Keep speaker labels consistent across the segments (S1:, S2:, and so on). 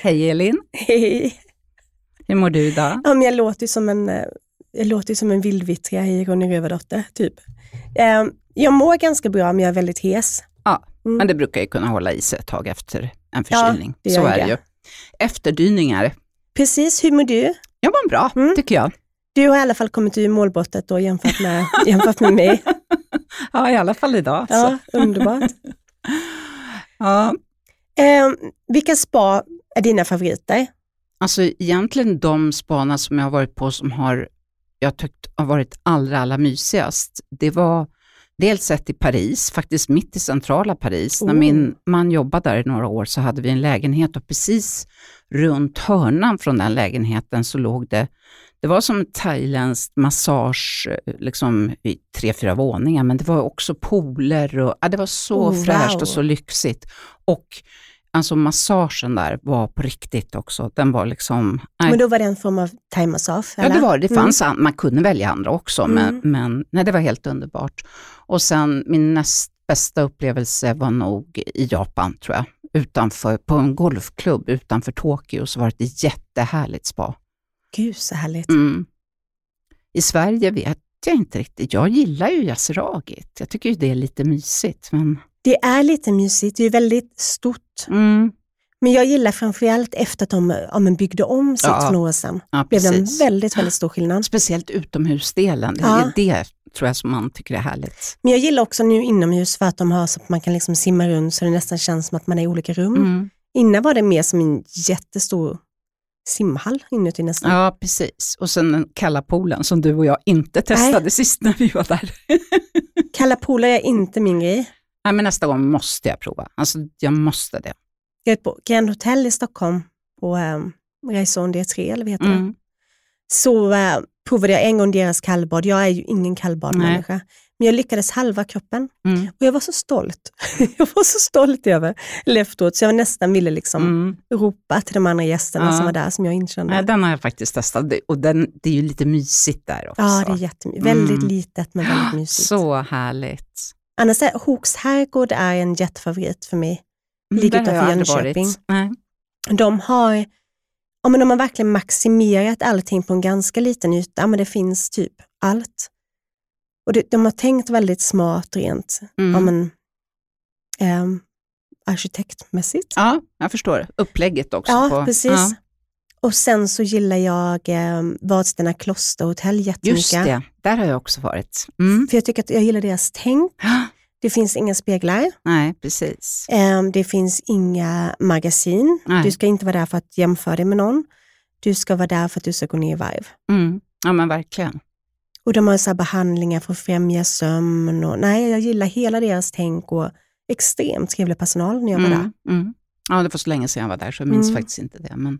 S1: Hej Elin,
S2: Hej.
S1: hur mår du idag?
S2: Ja, men jag låter ju som en, eh, jag låter som en vildvittriga i Ronny Rövardotter, typ. Eh, jag mår ganska bra, men jag är väldigt hes.
S1: Ja,
S2: Mm.
S1: men det brukar ju kunna hålla i sig ett tag efter en
S2: Ja,
S1: förkylning.
S2: det
S1: Så är det ju. Efterdyningar.
S2: Precis, hur mår du?
S1: Jag mår bra,
S2: Mm.
S1: tycker jag.
S2: Du har i alla fall kommit ur målbrottet då jämfört med, jämfört med mig.
S1: Ja, i alla fall idag.
S2: Ja, underbart.
S1: Ja,
S2: Eh, vilka spa är dina favoriter?
S1: alltså egentligen de spana som jag har varit på som har, jag tyckt har varit allra, allra mysigast, det var dels ett i Paris, faktiskt mitt i centrala Paris. När
S2: Oh.
S1: min man jobbade där i några år så hade vi en lägenhet och precis runt hörnan från den lägenheten så låg det, det var som thailändsk massage, liksom i tre, fyra våningar, men det var också pooler och ja, det var så
S2: Oh,
S1: fräscht
S2: wow.
S1: och så lyxigt. Och alltså massagen där var på riktigt också. Den var liksom, nej,
S2: Men då var det en form av thaimassage?
S1: Ja, det var det. Det fanns, an- man kunde välja andra också, men,
S2: Mm.
S1: men nej, det var helt underbart. Och sen min näst bästa upplevelse var nog i Japan, tror jag. Utanför, på en golfklubb utanför Tokyo så var det ett jättehärligt spa.
S2: Gud, så härligt.
S1: Mm. I Sverige vet jag inte riktigt. Jag gillar ju Yasuragit. Jag tycker ju det är lite mysigt. Men,
S2: Det är lite mysigt, det är väldigt stort.
S1: mm,
S2: Men jag gillar framförallt efter att de ja, men byggde om sitt
S1: Ja.
S2: för några år sedan.
S1: ja,
S2: blev det en väldigt, väldigt stor skillnad.
S1: Speciellt utomhusdelen. Det
S2: Ja.
S1: är det tror jag som man tycker är härligt.
S2: Men jag gillar också nu inomhus för att de har så att man kan liksom simma runt så det nästan känns som att man är i olika rum.
S1: Mm.
S2: Innan var det mer som en jättestor simhall inuti nästan.
S1: Ja, precis. Och sen den kalla poolen som du och jag inte testade sist när vi var där.
S2: Kalla pooler är inte min grej.
S1: Nej, men nästa gång måste jag prova. Alltså, jag måste det.
S2: Jag på Grand Hotel i Stockholm på um, Raison D3 eller vad heter det?
S1: Mm.
S2: Så eh, provade jag en gång deras kallbad. Jag är ju ingen kallbadmänniska. Men jag lyckades halva kroppen
S1: Mm.
S2: och jag var så stolt. jag var så stolt över efteråt så jag nästan ville liksom
S1: Mm.
S2: ropa till de andra gästerna
S1: Ja.
S2: som var där som jag inte kände.
S1: Nej, den har jag faktiskt testat Det- och den, det är ju lite mysigt där också.
S2: Ja, det är jättemysigt. Väldigt
S1: Mm.
S2: litet men väldigt mysigt.
S1: Så härligt.
S2: Annars är Hooks herrgård är en jättefavorit för mig.
S1: Mm,
S2: Ligger utanför Jönköping.
S1: Nej.
S2: De har, ja, men de har verkligen maximerat allting på en ganska liten yta, men det finns typ allt. Och det, de har tänkt väldigt smart rent
S1: Mm.
S2: ja, men, ehm, arkitektmässigt.
S1: Ja, jag förstår. Upplägget också.
S2: Ja,
S1: på,
S2: precis.
S1: Ja,
S2: Och sen så gillar jag eh, Vadstena klosterhotell jättemycket.
S1: just det, där har jag också varit. Mm.
S2: För jag tycker att jag gillar deras tänk. Det finns inga speglar.
S1: Nej, precis.
S2: Ehm, det finns inga magasin.
S1: Nej.
S2: Du ska inte vara där för att jämföra dig med någon. Du ska vara där för att du ska gå ner i varv.
S1: Mm. Ja, men verkligen.
S2: Och de har så här behandlingar för att främja sömn. Och, nej, jag gillar hela deras tänk och extremt trevlig personal när jag var där.
S1: Mm. Mm. Ja, det var så länge sedan jag var där så jag minns
S2: Mm.
S1: faktiskt inte det. Men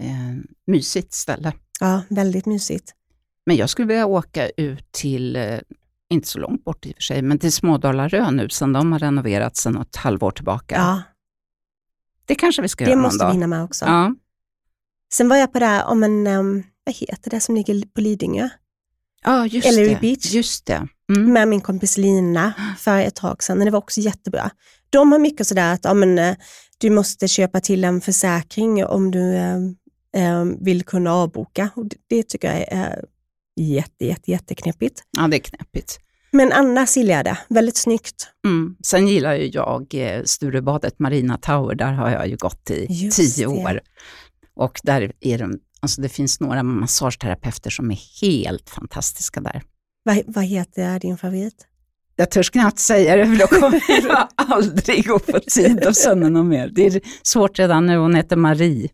S1: eh, mysigt ställe.
S2: Ja, väldigt mysigt.
S1: Men jag skulle vilja åka ut till, eh, inte så långt bort i och för sig, men till Smådalarö nu sen de har renoverat sedan ett halvår tillbaka.
S2: Ja,
S1: Det kanske vi ska
S2: det
S1: göra
S2: måste
S1: någon
S2: vi
S1: dag.
S2: hinna med också.
S1: Ja.
S2: Sen var jag på det här om en, um, vad heter det som ligger på Lidingö?
S1: ja, just
S2: Ellery
S1: det.
S2: Beach.
S1: Just det. Mm.
S2: Med min kompis Lina för ett tag sedan. Det var också jättebra. De har mycket sådär att ja, men, eh, du måste köpa till en försäkring om du eh, vill kunna avboka. Och det, tycker jag är jätte, jätte, jätteknepigt.
S1: Ja, det är knäppigt.
S2: Men annars gillar jag det. Väldigt snyggt.
S1: Mm. Sen gillar ju jag eh, Sturebadet Marina Tower, där har jag ju gått i
S2: Just
S1: tio
S2: det.
S1: år. Och där är de, alltså det finns några massageterapeuter som är helt fantastiska där.
S2: Vad, vad heter din favorit?
S1: Jag törs knappt säga det, för då kommer jag aldrig att få tid av och mer. Det är svårt redan nu, hon heter Marie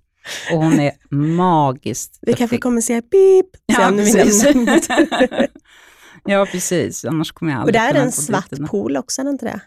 S1: och hon är magiskt
S2: Vi kanske kommer säga pip
S1: Ja, precis. ja, precis. Annars kommer jag
S2: Och
S1: aldrig
S2: där är det en svart pool också, är det inte det?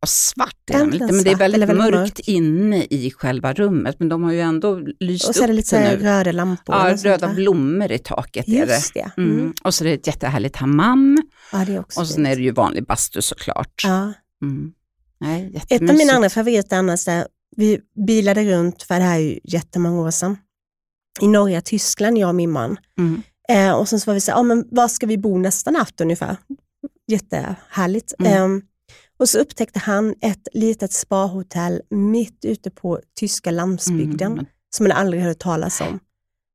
S1: Ja, svart är
S2: Är
S1: den lite, men det är väldigt, mörkt
S2: mörk?
S1: inne i själva rummet. Men de har ju ändå lyst
S2: Och så är det
S1: upp
S2: lite så
S1: det
S2: här
S1: nu.
S2: röda lampor.
S1: Ja, röda blommor i taket är det.
S2: Just det.
S1: Mm.
S2: Mm.
S1: Och så är det ett jättehärligt hammam
S2: Ja, det är också
S1: och sen är det ju vanlig bastu såklart.
S2: Ja.
S1: Mm. Nej,
S2: Ett av mina andra favoriter annars är, vi bilade runt, för det här är ju jättemånga år sedan, i norra Tyskland, jag och min man.
S1: Mm.
S2: Eh, och sen så var vi så här, ja, men var ska vi bo nästa natt ungefär? Jättehärligt.
S1: Mm.
S2: Eh, Och så upptäckte han ett litet spahotell mitt ute på tyska landsbygden
S1: Mm.
S2: som han aldrig hört talas om.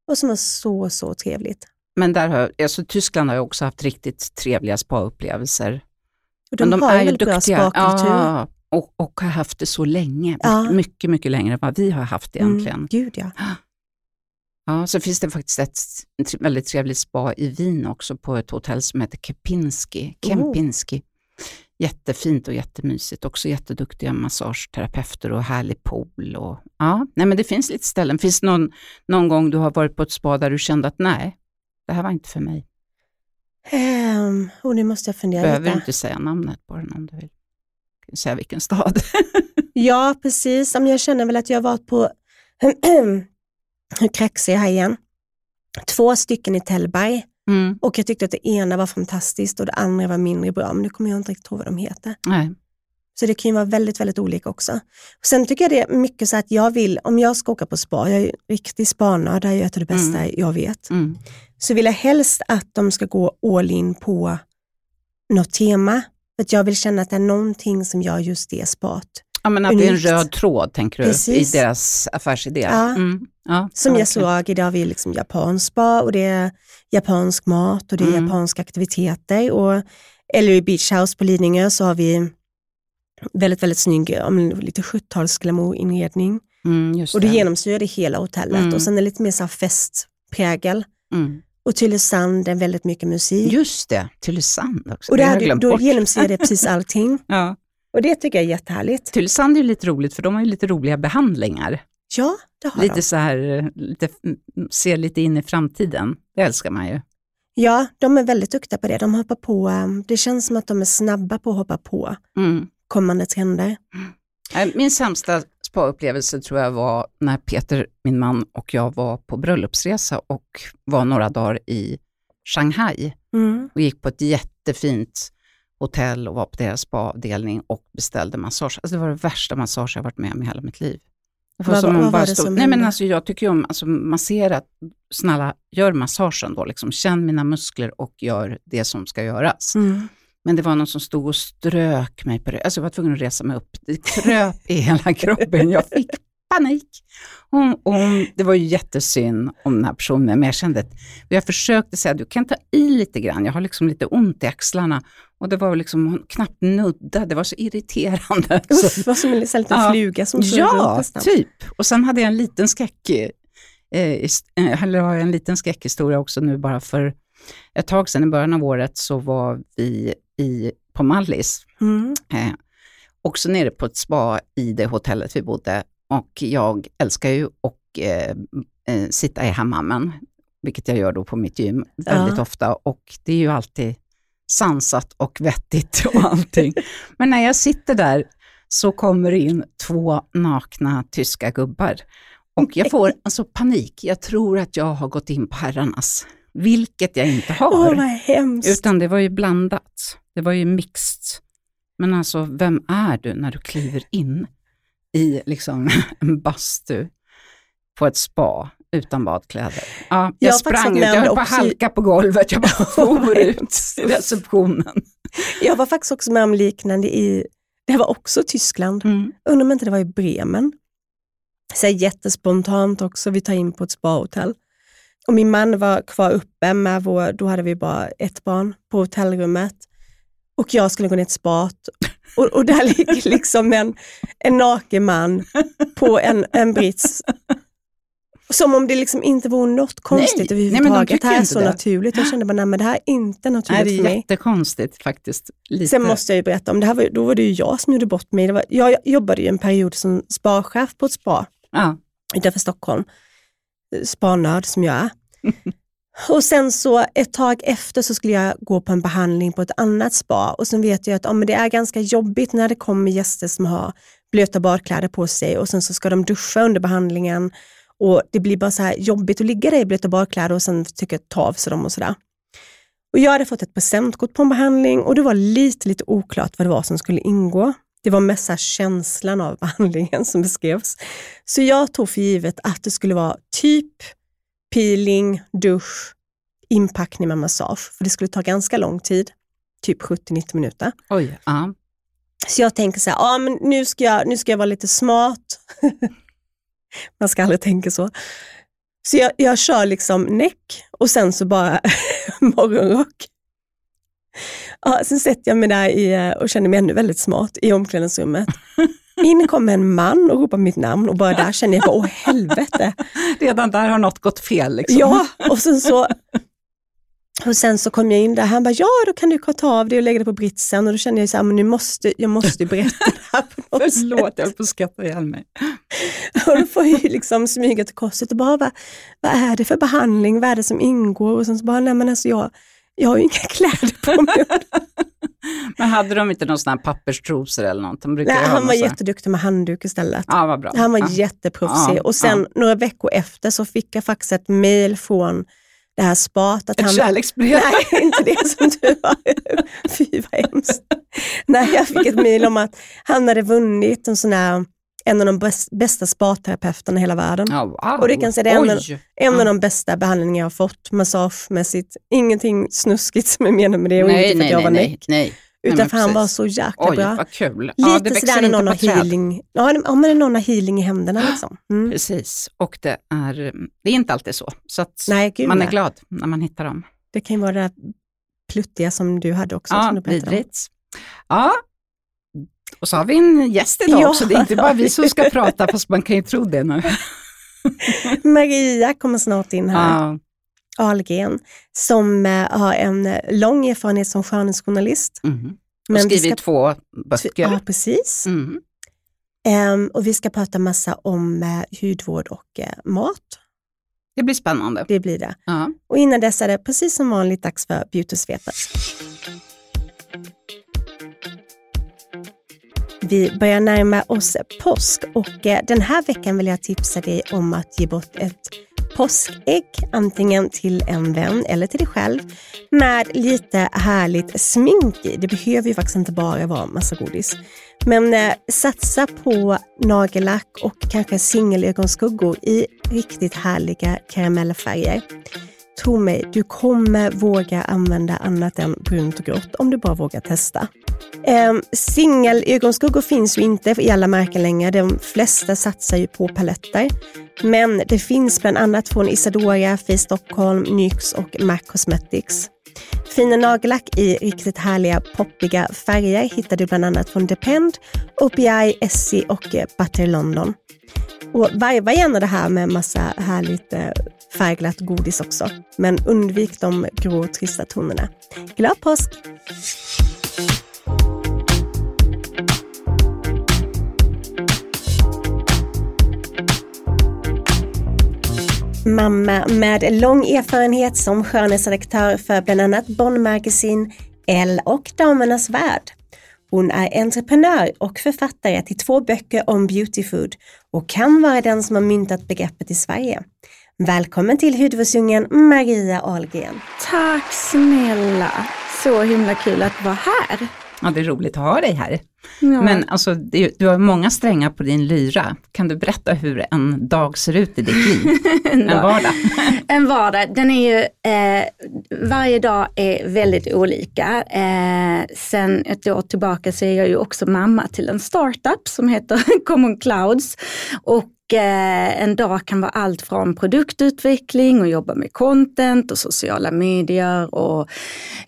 S2: Och som var så, så trevligt.
S1: Men där har, alltså, Tyskland har ju också haft riktigt trevliga spaupplevelser.
S2: Och de,
S1: Men de
S2: har
S1: är
S2: ju väldigt bra
S1: duktiga.
S2: spakultur.
S1: Ja, och, och har haft det så länge.
S2: Ja.
S1: Mycket, mycket längre än vad vi har haft egentligen.
S2: Mm, gud ja.
S1: Ja, så finns det faktiskt ett väldigt trevligt spa i Wien också på ett hotell som heter Kempinski.
S2: Oh.
S1: Kempinski. Jättefint och jättemysigt. Också jätteduktiga massageterapeuter och härlig pool. Och, ja, nej, men det finns lite ställen. Finns det någon, någon gång du har varit på ett spa där du kände att nej, det här var inte för mig?
S2: Ehm, och nu måste jag fundera
S1: Behöver
S2: lite.
S1: inte säga namnet på den om du vill. Säga vilken stad.
S2: Ja, precis. Jag känner väl att jag har varit på, hur kraxig jag här igen, två stycken i Tällberg
S1: Mm,
S2: och jag tyckte att det ena var fantastiskt och det andra var mindre bra, men nu kommer jag inte riktigt ihåg vad de heter.
S1: nej.
S2: Så det kan ju vara väldigt, väldigt olika också. Sen tycker jag det är mycket så att jag vill, om jag ska åka på spa, jag är ju riktig spanörd, det är ju ett av det bästa jag vet,
S1: Mm.
S2: så vill jag helst att de ska gå all in på något tema. För att jag vill känna att det är någonting som gör just det spat.
S1: Ja, men att det är en
S2: Unikt.
S1: röd tråd, tänker du,
S2: Precis.
S1: i deras affärsidé.
S2: Ja.
S1: Mm, ja,
S2: Som
S1: ja,
S2: jag såg, idag har vi liksom japansk spa och det är japansk mat och det är
S1: Mm.
S2: japanska aktiviteter. Och, eller i Beach House på Lidingö så har vi väldigt, väldigt snygg, lite 70-tals glamour-inredning.
S1: Mm, just
S2: Och det. genomsyrar det hela hotellet.
S1: Mm.
S2: Och sen är det lite mer så här festprägel.
S1: Mm.
S2: Och Tylösand är väldigt mycket musik.
S1: Just det, Tylösand också.
S2: och det hade, då genomsyrar det precis allting.
S1: Ja.
S2: Och det tycker jag är jättehärligt.
S1: Tylösand är ju lite roligt för de har ju lite roliga behandlingar.
S2: Ja, det har
S1: Lite
S2: de.
S1: så här, eh, lite, mm, ser lite in i framtiden. Det älskar man ju.
S2: Ja, de är väldigt duktiga på det. De hoppar på, um, det känns som att de är snabba på att hoppa på
S1: Mm.
S2: kommande trender.
S1: Eh, Min sämsta spaupplevelse tror jag var när Peter, min man och jag var på bröllopsresa och var några dagar i Shanghai
S2: Mm.
S1: och gick på ett jättefint hotell och var på deras spaavdelning och beställde massage. Alltså det var det värsta massage jag varit med om i hela mitt liv. Det var
S2: Vad-
S1: som
S2: vad var det
S1: stod,
S2: som
S1: nej men
S2: hände?
S1: alltså jag tycker ju om alltså massera, snälla gör massagen då, liksom. känn mina muskler och gör det som ska göras.
S2: Mm.
S1: Men det var någon som stod och strök mig på det. Alltså jag var tvungen att resa mig upp. Det kröp i hela kroppen. Jag fick panik. Hon, hon, det var ju jättesynd om den här personen, men jag kände att jag försökte säga du kan ta i lite grann. Jag har liksom lite ont i axlarna. Och det var liksom, hon knappt nudda. Det var så irriterande.
S2: Uff, vad som en liten
S1: Ja.
S2: fluga som
S1: ja, typ. Och sen hade jag en liten skräck, eh, his- eh, eller har jag en liten skräckhistoria också nu bara för ett tag sedan, i början av året, så var vi i, på Mallis,
S2: Mm.
S1: eh, också nere på ett spa i det hotellet vi bodde. Och jag älskar ju att eh, eh, sitta i hammammen, vilket jag gör då på mitt gym väldigt
S2: Ja.
S1: ofta. Och det är ju alltid sansat och vettigt och allting. Men när jag sitter där så kommer det in två nakna tyska gubbar. Och jag får alltså panik. Jag tror att jag har gått in på herrarnas, vilket jag inte har.
S2: Åh, vad hemskt.
S1: Utan det var ju blandat. Det var ju mixed. Men alltså, vem är du när du kliver in i liksom en bastu på ett spa utan badkläder? Ja, jag,
S2: Jag
S1: sprang ut, jag höll på att halka på golvet, jag bara for ut i receptionen.
S2: Jag var faktiskt också med om liknande i, det var också Tyskland.
S1: Mm.
S2: Undrar om inte det var i Bremen. Så jättespontant också, vi tar in på ett spahotell. Och min man var kvar uppe med vår, då hade vi bara ett barn på hotellrummet. Och jag skulle gå ner till spat. Och, och där ligger liksom en, en naken man på en, en brits. Som om det liksom inte vore något konstigt
S1: Nej, nej, men de
S2: överhuvudtaget. det här är så
S1: det.
S2: naturligt. Jag kände bara, nej men det här är inte
S1: Nej,
S2: naturligt
S1: det
S2: för
S1: är
S2: mig.
S1: jättekonstigt faktiskt. Lite.
S2: Sen måste jag ju berätta om, det här var, då var det ju jag som gjorde bort mig. Det var, jag jobbade ju en period som spachef på ett spa
S1: ja.
S2: utanför Stockholm. Spanörd som jag är. Och sen så ett tag efter så skulle jag gå på en behandling på ett annat spa och sen vet jag att ja, men det är ganska jobbigt när det kommer gäster som har blöta badkläder på sig och sen så ska de duscha under behandlingen och det blir bara så här jobbigt att ligga där i blöta badkläder och sen tycka ta av sig dem och sådär. Och jag hade fått ett presentkort på en behandling och det var lite, lite oklart vad det var som skulle ingå. Det var mest här känslan av behandlingen som beskrevs. Så jag tog för givet att det skulle vara typ peeling, dusch, inpackning med massage. För det skulle ta ganska lång tid, typ 70-90 minuter.
S1: Oj, ja.
S2: Så jag tänker så här, ah, men nu, ska jag, nu ska jag vara lite smart. Man ska aldrig tänka så. Så jag, jag kör liksom näck och sen så bara morgonrock. Ja, sen sätter jag mig där i, eh, och känner mig ännu väldigt smart i omklädningsrummet. In kommer en man och ropar mitt namn och bara där känner jag bara, åh helvete.
S1: Redan där har något gått fel. Liksom.
S2: Ja, och sen så och sen så kom jag in där, han bara, ja då kan du ta av dig och lägga det på britsen. Och då kände jag så här, men nu måste, jag måste berätta det här på något
S1: Förlåt, jag höll på att skratta ihjäl mig.
S2: och då får jag liksom smyga till korset och bara, vad, vad är det för behandling, vad är det som ingår? Och sen så bara, nej men alltså jag, jag har ju inga kläder på mig.
S1: men hade de inte någon sån här papperstrosor eller något? De
S2: nej, han var jätteduktig med handduk istället.
S1: Ja, vad bra.
S2: Han var
S1: ja.
S2: jätteproffsig.
S1: Ja,
S2: och sen
S1: ja.
S2: några veckor efter så fick jag faktiskt ett mail från det här spat. Att
S1: Ett
S2: han,
S1: kärleksbrev?
S2: Nej, inte det som du har. Fy vad hemskt. Nej, jag fick ett mejl om att han hade vunnit en sån här, en av de bäst, bästa spaterapeuterna i hela världen.
S1: Ja, wow.
S2: Och det kan säga, det är en,
S1: Oj.
S2: en av de bästa behandlingar jag har fått massagemässigt. Ingenting snuskigt som är menat med det och inte
S1: Nej,
S2: för att
S1: nej,
S2: jag var
S1: nej,
S2: näck.
S1: nej. nej.
S2: Utan
S1: men
S2: för han var så jäkla
S1: Oj,
S2: bra.
S1: vad kul.
S2: Lite
S1: ja, det
S2: sådär när
S1: inte
S2: någon har healing, ja, men när någon har healing i händerna. Liksom. Mm.
S1: Precis, och det är, det är inte alltid så. Så att
S2: Nej, gud
S1: man är
S2: nej.
S1: glad när man hittar dem.
S2: Det kan ju vara det där pluttiga som du hade också.
S1: Ja, vidrigt. Ja, och så har vi en gäst idag
S2: Ja,
S1: också. Det är inte bara vi som ska prata, fast man kan ju tro det nu.
S2: Maria kommer snart in här.
S1: Ja,
S2: Ahlgren, som eh, har en lång erfarenhet som skönhetsjournalist.
S1: mhm. Och
S2: Men
S1: skrivit
S2: ska-
S1: två böcker.
S2: Ja, precis.
S1: Mm.
S2: Ehm, och vi ska prata massa om eh, hudvård och eh, mat.
S1: Det blir spännande.
S2: Det blir det.
S1: Ja.
S2: Och innan dess är det precis som vanligt dags för Beautysvepet. Vi börjar närma oss påsk och eh, den här veckan vill jag tipsa dig om att ge bort ett påskägg, antingen till en vän eller till dig själv, med lite härligt smink i. Det behöver ju faktiskt inte bara vara massa godis. Men eh, satsa på nagellack och kanske singelögonskuggor i riktigt härliga karamellfärger. Tro mig, du kommer våga använda annat än brunt och grått om du bara vågar testa. Eh, Singelögonskuggor finns ju inte i alla märken längre. De flesta satsar ju på paletter. Men det finns bland annat från Isadora, Face Stockholm, NYX och MAC Cosmetics. Fina nagellack i riktigt härliga poppiga färger hittar du bland annat från Depend, OPI, Essie och Butter London. Och varva gärna det här med massa härligt eh, färgglatt godis också. Men undvik de grå och trista tonerna. Glad påsk! Mamma med lång erfarenhet som skönhetsredaktör för bland annat Bonn Magazine, Elle och Damernas Värld. Hon är entreprenör och författare till två böcker om beautyfood och kan vara den som har myntat begreppet i Sverige. Välkommen till Hudvårdsdjungeln Maria Ahlgren.
S3: Tack snälla. Så himla kul att vara här
S1: ja, det är roligt att ha dig här.
S3: Ja.
S1: Men alltså, du har många strängar på din lyra. Kan du berätta hur en dag ser ut i ditt liv? en
S3: dag.
S1: vardag?
S3: En vardag, den är ju, eh, varje dag är väldigt olika. Eh, sen ett år tillbaka så är jag ju också mamma till en startup som heter Common Clouds. Och en dag kan vara allt från produktutveckling och jobba med content och sociala medier och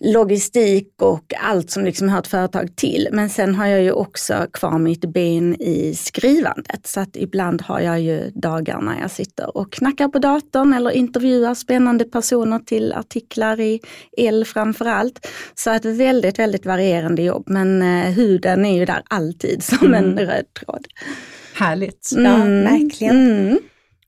S3: logistik och allt som liksom hör ett företag till. Men sen har jag ju också kvar mitt ben i skrivandet. Så att ibland har jag ju dagar när jag sitter och knackar på datorn eller intervjuar spännande personer till artiklar i El framför allt. Så att väldigt, väldigt varierande jobb. Men eh, huden är ju där alltid som en röd tråd.
S1: Härligt.
S2: Ja, verkligen.
S3: Mm.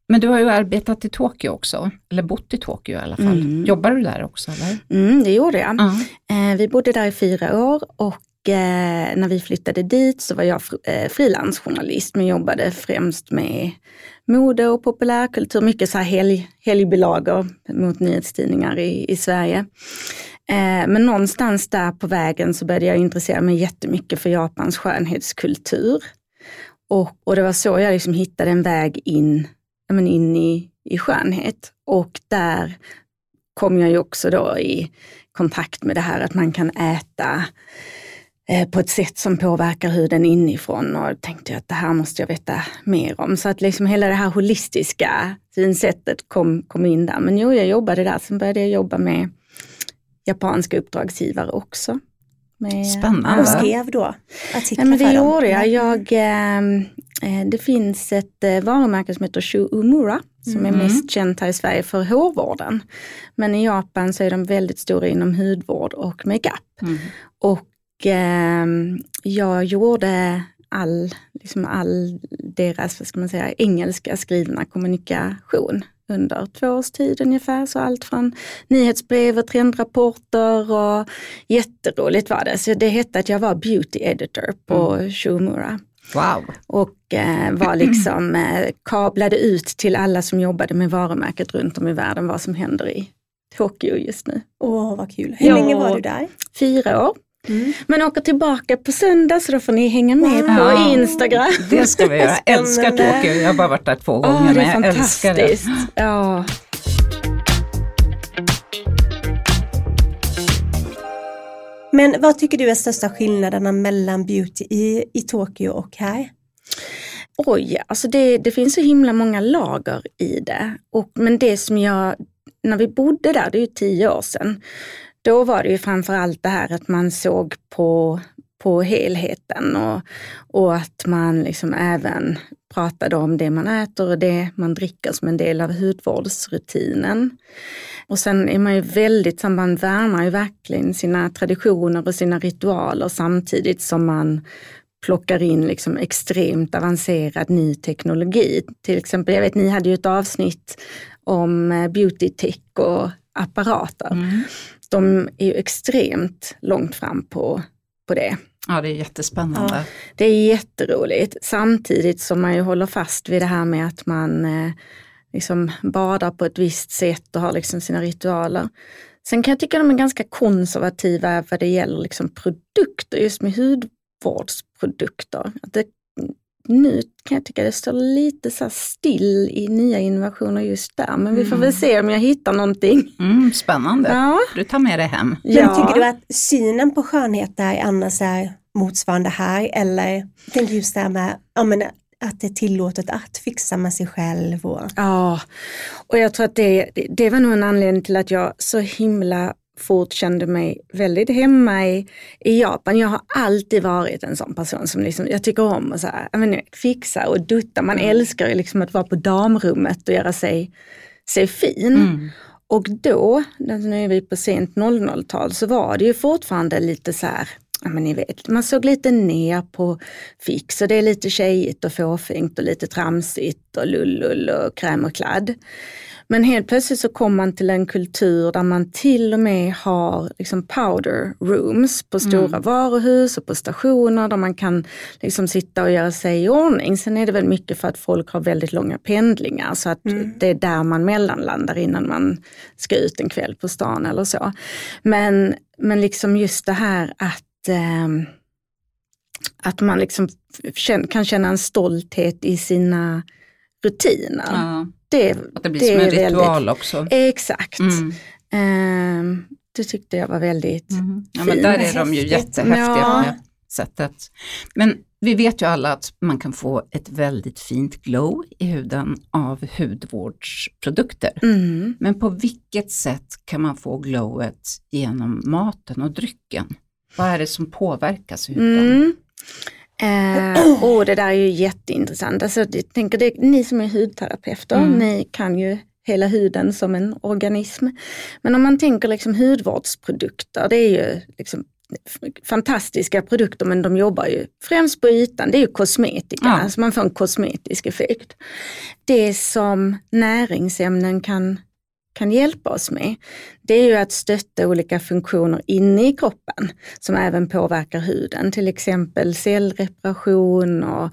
S1: Men du har ju arbetat i Tokyo också, eller bott i Tokyo i alla fall.
S3: Mm.
S1: Jobbar du där också eller?
S3: Mm, det gjorde jag.
S1: Ja.
S3: Eh, vi bodde där i fyra år och eh, när vi flyttade dit så var jag fr- eh, frilansjournalist men jobbade främst med mode och populärkultur, mycket så här helg, helgbilagor mot nyhetstidningar i, i Sverige. Eh, men någonstans där på vägen så började jag intressera mig jättemycket för Japans skönhetskultur. Och, och det var så jag liksom hittade en väg in, men in i, i skönhet. Och där kom jag ju också då i kontakt med det här att man kan äta eh, på ett sätt som påverkar huden inifrån och tänkte att det här måste jag veta mer om. Så att liksom hela det här holistiska synsättet kom, kom in där. Men jo, jag jobbade där. Sen började jag jobba med japanska uppdragsgivare också.
S1: Med, Spännande.
S2: Och skrev då artiklar
S3: ja, men Det gjorde jag. jag ehm, eh, det finns ett eh, varumärke som heter Shu Umura som mm. är mest känt här i Sverige för hårvården. Men i Japan så är de väldigt stora inom hudvård och makeup. Mm. Och eh, jag gjorde all, liksom all deras vad ska man säga, engelska skrivna kommunikation under två års tid ungefär. Så allt från nyhetsbrev och trendrapporter och jätteroligt var det. Så det hette att jag var beauty editor på mm. Shumura.
S1: Wow.
S3: Och eh, var liksom, eh, kablade ut till alla som jobbade med varumärket runt om i världen vad som händer i Tokyo just nu.
S2: Åh, oh, vad kul. Hur ja, länge var du där?
S3: Fyra år. Mm. Men åker tillbaka på söndag så då får ni hänga med wow. på Instagram.
S1: Det ska vi göra. Jag älskar Tokyo. Jag har bara varit där två gånger oh, men jag älskar det.
S3: Ja.
S2: Men vad tycker du är största skillnaderna mellan beauty i, i Tokyo och här?
S3: Oj, alltså det, det finns så himla många lager i det. Och, men det som jag, när vi bodde där, det är ju tio år sedan, då var det ju framförallt det här att man såg på, på helheten och, och att man liksom även pratade om det man äter och det man dricker som en del av hudvårdsrutinen. Och sen är man ju väldigt, man värnar ju verkligen sina traditioner och sina ritualer samtidigt som man plockar in liksom extremt avancerad ny teknologi. Till exempel, jag vet ni hade ju ett avsnitt om eh, beauty tech och apparater. Mm de är ju extremt långt fram på, på det.
S1: Ja, det är jättespännande. Ja,
S3: det är jätteroligt, samtidigt som man ju håller fast vid det här med att man eh, liksom badar på ett visst sätt och har liksom sina ritualer. Sen kan jag tycka att de är ganska konservativa vad det gäller liksom produkter, just med hudvårdsprodukter. Att det nu kan jag tycka det står lite så still i nya innovationer just där. Men vi får väl mm. se om jag hittar någonting.
S1: Mm, spännande. Ja. Du tar med det hem.
S2: Men ja. tycker du att synen på skönhet är annars är motsvarande här? Eller tänk just det här med ja, men, att det är tillåtet att fixa med sig själv. Och...
S3: Ja, och jag tror att det, det var nog en anledning till att jag så himla fort kände mig väldigt hemma i, i Japan. Jag har alltid varit en sån person som liksom, jag tycker om att så här, men, fixa och dutta. Man mm. älskar ju liksom att vara på damrummet och göra sig, sig fin. Mm. Och då, nu är vi på sent 00-tal, så var det ju fortfarande lite så här, men ni vet, man såg lite ner på fix och det är lite tjejigt och fåfängt och lite tramsigt och lullull och kräm och kladd. Men helt plötsligt så kom man till en kultur där man till och med har liksom powder rooms på stora mm. varuhus och på stationer där man kan liksom sitta och göra sig i ordning. Sen är det väl mycket för att folk har väldigt långa pendlingar så att mm. det är där man mellanlandar innan man ska ut en kväll på stan eller så. Men, men liksom just det här att att man liksom kan känna en stolthet i sina rutiner. Ja.
S1: Det, att det blir det som en ritual väldigt, också.
S3: Exakt. Mm. Um, det tyckte jag var väldigt mm.
S1: Ja, men där är de ju jättehäftiga ja. det sättet. Men vi vet ju alla att man kan få ett väldigt fint glow i huden av hudvårdsprodukter. Mm. Men på vilket sätt kan man få glowet genom maten och drycken? Vad är det som påverkas i huden? Mm.
S3: Eh, och det där är ju jätteintressant. Alltså, jag tänker det, ni som är hudterapeuter, mm. ni kan ju hela huden som en organism. Men om man tänker liksom hudvårdsprodukter, det är ju liksom fantastiska produkter men de jobbar ju främst på ytan, det är ju kosmetika, ja. alltså man får en kosmetisk effekt. Det som näringsämnen kan kan hjälpa oss med, det är ju att stötta olika funktioner inne i kroppen som även påverkar huden. Till exempel cellreparation och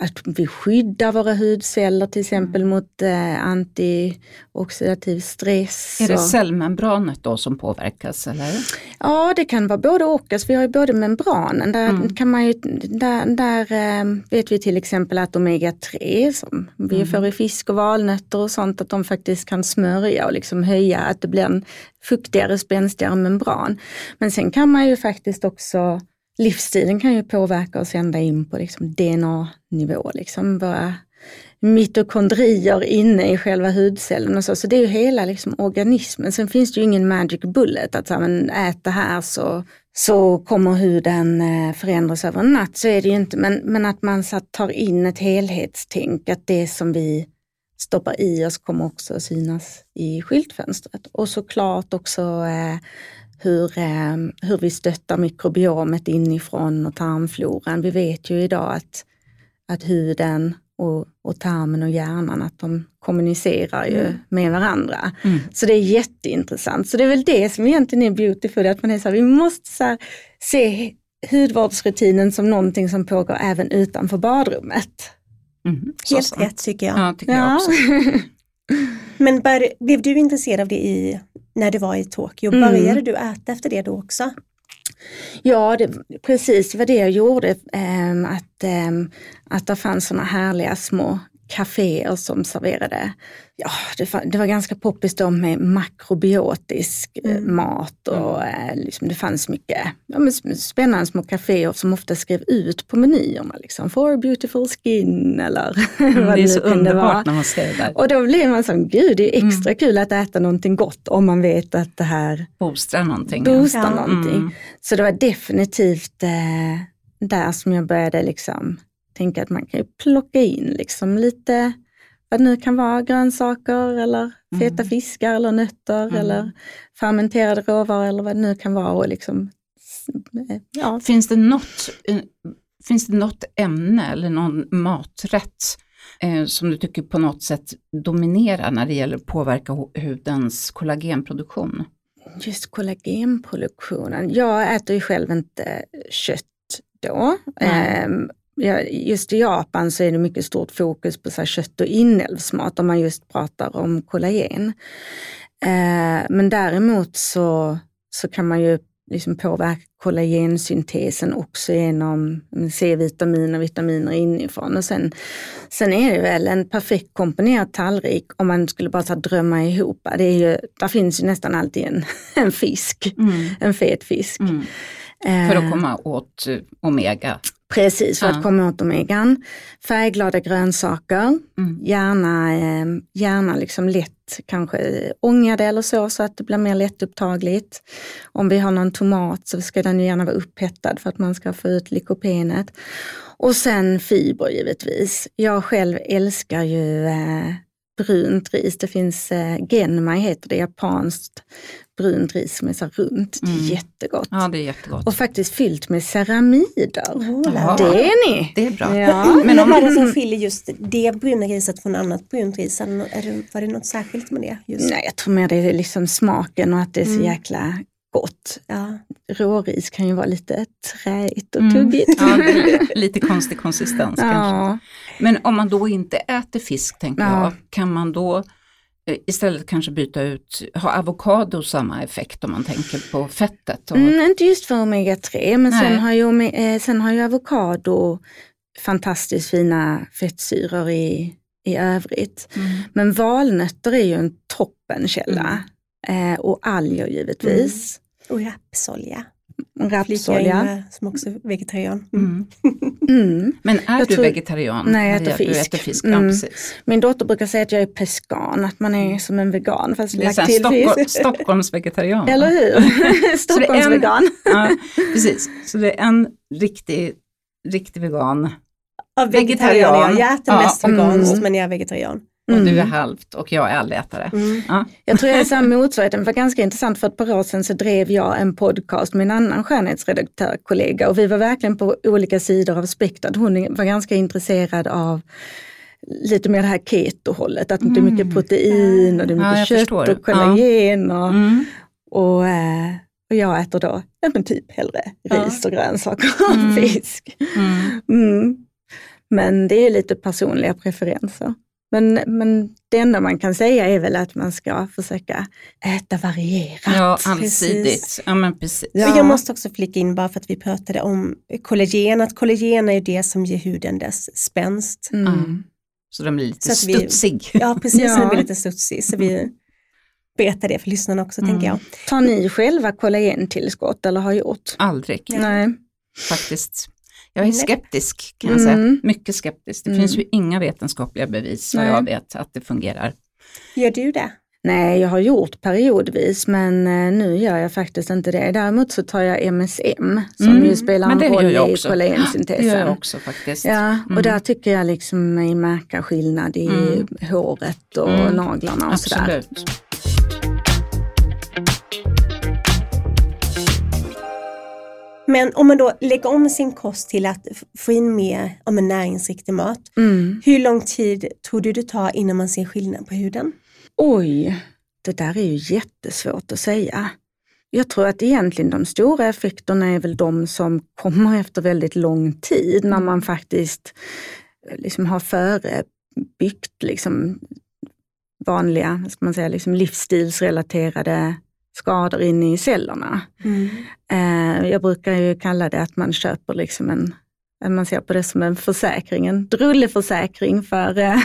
S3: att vi skyddar våra hudceller till exempel mm. mot eh, antioxidativ stress.
S1: Är det och... cellmembranet då som påverkas? Eller?
S3: Ja, det kan vara både och. Alltså, vi har ju både membranen, där, mm. kan man ju, där, där eh, vet vi till exempel att omega-3 som vi mm. får i fisk och valnötter och sånt, att de faktiskt kan smörja liksom höja att det blir en fuktigare, spänstigare membran. Men sen kan man ju faktiskt också livsstilen kan ju påverka oss ända in på liksom DNA-nivå. Liksom våra mitokondrier inne i själva hudcellen och så. Så det är ju hela liksom organismen. Sen finns det ju ingen magic bullet att så, men, ät det här så, så kommer huden eh, förändras över en natt. Så är det ju inte. Men, men att man så, tar in ett helhetstänk, att det som vi stoppar i oss kommer också synas i skyltfönstret. Och såklart också eh, hur, eh, hur vi stöttar mikrobiomet inifrån och tarmfloran. Vi vet ju idag att, att huden och, och tarmen och hjärnan, att de kommunicerar ju mm. med varandra. Mm. Så det är jätteintressant. Så det är väl det som egentligen är beautiful, att man är så här, vi måste så här, se hudvårdsrutinen som någonting som pågår även utanför badrummet.
S2: Mm. Helt så. rätt tycker jag.
S1: Ja, tycker ja. jag också.
S2: Men bör, blev du intresserad av det i, när du var i Tokyo? Mm. Började du äta efter det då också?
S3: Ja, det, precis var det jag gjorde. Ähm, att, ähm, att det fanns sådana härliga små kaféer som serverade, ja det var, ganska poppis då med makrobiotisk eh, mm. mat och mm. liksom, det fanns mycket ja, spännande små kaféer som ofta skrev ut på menyerna. Liksom, For beautiful skin eller
S1: mm, vad det, är så underbart när man ser det där.
S3: Och då blir man så, gud det är mm. extra mm. kul att äta någonting gott om man vet att det här
S1: boostar någonting.
S3: Boostar ja. någonting. Mm. Så det var definitivt eh, där som jag började liksom tänka att man kan ju plocka in liksom lite vad det nu kan vara, grönsaker eller feta mm. fiskar eller nötter mm. eller fermenterade råvaror eller vad det nu kan vara. Och liksom,
S1: ja. finns, det något, eh, finns det något ämne eller någon maträtt eh, som du tycker på något sätt dominerar när det gäller att påverka hudens kollagenproduktion?
S3: Just kollagenproduktionen. Jag äter ju själv inte kött då. Mm just i Japan så är det mycket stort fokus på så kött och inälvsmat om man just pratar om kollagen. Eh, men däremot så, så kan man ju liksom påverka kollagensyntesen också genom C-vitamin och vitaminer inifrån. Och sen, sen är det väl en perfekt komponerad tallrik om man skulle bara ta drömma ihop. Det är ju, där finns ju nästan alltid en, en fisk, mm. en fet fisk. Mm.
S1: För att komma åt omega
S3: Precis, för ja. att komma åt omegan. Färgglada grönsaker, mm. gärna, eh, gärna liksom lätt kanske ångade eller så, så att det blir mer lättupptagligt. Om vi har någon tomat så ska den gärna vara upphettad för att man ska få ut lykopenet. Och sen fiber givetvis. Jag själv älskar ju eh, brunt ris. Det finns eh, genmai heter det, japanskt brunt ris som är så runt. Det är mm. jättegott.
S1: Ja, det är jättegott.
S3: Och faktiskt fyllt med ceramider. Oh, det är ni!
S1: Det är bra.
S2: Ja. Men vad är det som skiljer just det bruna riset från annat brunt ris? Är det, var det något särskilt med det? Just?
S3: Nej, jag tror mer det är liksom smaken och att det är så mm. jäkla gott. Ja. Råris kan ju vara lite träigt och mm. tuggigt.
S1: Ja, lite konstig konsistens ja. kanske. Men om man då inte äter fisk, tänker ja. jag, kan man då eh, istället kanske byta ut, har avokado samma effekt om man tänker på fettet? Och...
S3: Mm, inte just för omega-3, men sen har, ju, eh, sen har ju avokado fantastiskt fina fettsyror i, i övrigt. Mm. Men valnötter är ju en toppenkälla. Mm. Eh, och alger givetvis.
S2: Och rapsolja.
S3: Rapsolja.
S2: Som också är vegetarian. Mm.
S1: Mm. Men är jag du tror, vegetarian?
S3: Nej, jag äter fisk.
S1: Du äter fisk. Mm. Ja, precis.
S3: Min dotter brukar säga att jag är peskan, att man är mm. som en vegan.
S1: Fast det är lagt till Stockholm, Stockholms vegetarian.
S3: Eller hur? Stockholms vegan.
S1: ja, precis, så det är en riktig, riktig vegan.
S2: Ja, vegetarian. Jag äter mest ja, veganskt men jag är vegetarian.
S1: Och mm. du är mm. halvt och jag är allätare. Mm.
S3: Ja. Jag tror jag är samma motsvarigheten. Det var ganska intressant för ett par år sedan så drev jag en podcast med en annan skönhetsredaktörkollega och vi var verkligen på olika sidor av spektrat. Hon var ganska intresserad av lite mer det här keto-hållet, att mm. det är mycket mm. protein och det är mycket ja, kött och kollagen. Och, mm. och, eh, och, jag äter då ja, men typ hellre ris ja. och grönsaker och fisk. Men det är lite personliga preferenser. Men, men det enda man kan säga är väl att man ska försöka äta varierat.
S1: Ja, allsidigt. Ja, men precis.
S2: Ja. Jag måste också flika in bara för att vi pratade om kollagen, att kollagen är det som ger huden dess spänst.
S1: Mm. Så den blir lite så studsig.
S2: Ja, precis, ja. den blir lite studsig. Så vi berättar det för lyssnarna också, mm. tänker jag.
S3: Tar ni själva kollagentillskott eller har gjort?
S1: Aldrig.
S3: Nej.
S1: faktiskt. Jag är skeptisk kan jag säga,
S3: Mm.
S1: mycket skeptisk. Det
S3: Mm.
S1: finns ju inga vetenskapliga bevis vad
S3: Nej.
S1: jag vet att det fungerar.
S2: Gör du det?
S3: Nej, jag har gjort periodvis men eh, nu gör jag faktiskt inte det. Däremot så tar jag MSM som
S1: Mm,
S3: ju spelar en roll i
S1: också. Det
S3: kollagensyntesen.
S1: gör jag också faktiskt.
S3: Ja,
S1: Mm.
S3: och där tycker jag liksom mig märka skillnad i
S1: Mm.
S3: håret och
S1: Mm.
S3: naglarna och sådär.
S2: Men om man då lägger om sin kost till att få in mer om en näringsriktig mat,
S3: Mm.
S2: hur lång tid tror du det tar innan man ser skillnad på huden?
S3: Oj, det där är ju jättesvårt att säga. Jag tror att egentligen de stora effekterna är väl de som kommer efter väldigt lång tid när man faktiskt eh, liksom har förebyggt liksom vanliga ska man säga, liksom livsstilsrelaterade skador inne i cellerna. Eh, jag brukar ju kalla det att man köper liksom en, man ser på det som en försäkring, en drulleförsäkring för, eh,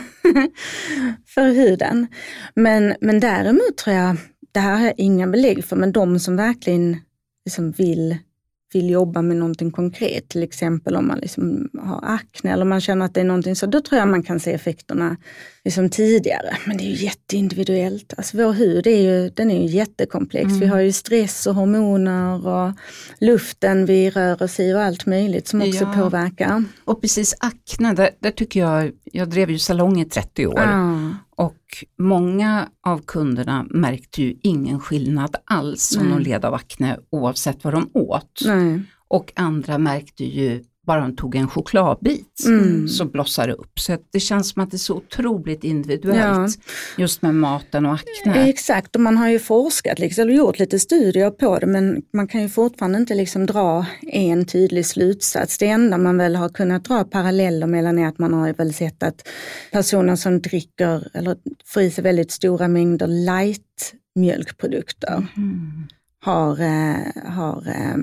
S3: för huden. Men, men däremot tror jag, det här har jag inga belägg för, men de som verkligen liksom vill, vill jobba med någonting konkret, till exempel om man liksom har akne eller man känner att det är någonting så, då tror jag man kan se effekterna liksom tidigare. Men det är ju jätteindividuellt. Alltså vår hud är ju, den är ju jättekomplex.
S1: Mm.
S3: Vi har ju stress och hormoner och luften vi rör oss i och allt möjligt som också
S1: Ja.
S3: påverkar.
S1: Och precis akne, där, där tycker jag, jag drev ju salong i 30 år
S3: Ja.
S1: Och många av kunderna märkte ju ingen skillnad alls om de led av akne oavsett vad de åt.
S3: Nej.
S1: Och andra märkte ju bara de tog en chokladbit
S3: Mm.
S1: så blossar det upp. Så det känns som att det är så otroligt individuellt just med maten och akne.
S3: Exakt, och man har ju forskat liksom, eller gjort lite studier på det men man kan ju fortfarande inte liksom dra en tydlig slutsats. Det enda man väl har kunnat dra paralleller mellan är att man har väl sett att personer som dricker eller får i sig väldigt stora mängder light mjölkprodukter
S1: Mm.
S3: har, eh, har eh,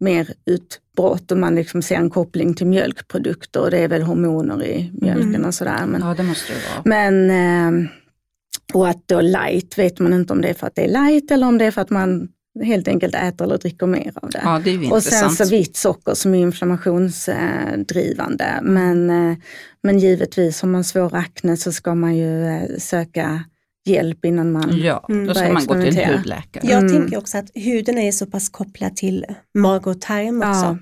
S3: mer utbrott och man liksom ser en koppling till mjölkprodukter och det är väl hormoner i mjölken
S2: Mm.
S3: och sådär. Men,
S1: Ja det måste det vara.
S3: men eh, och att då light vet man inte om det är för att det är light eller om det är för att man helt enkelt äter eller dricker mer av det.
S1: Ja det är
S3: och sen så vitt socker som är inflammationsdrivande. Men, eh, men givetvis har man svår akne så ska man ju eh, söka hjälp innan man...
S1: Ja, då ska man gå till en hudläkare.
S2: Jag
S3: Mm.
S2: tänker också att huden är så pass kopplad till mage och tarm också.
S3: Ja.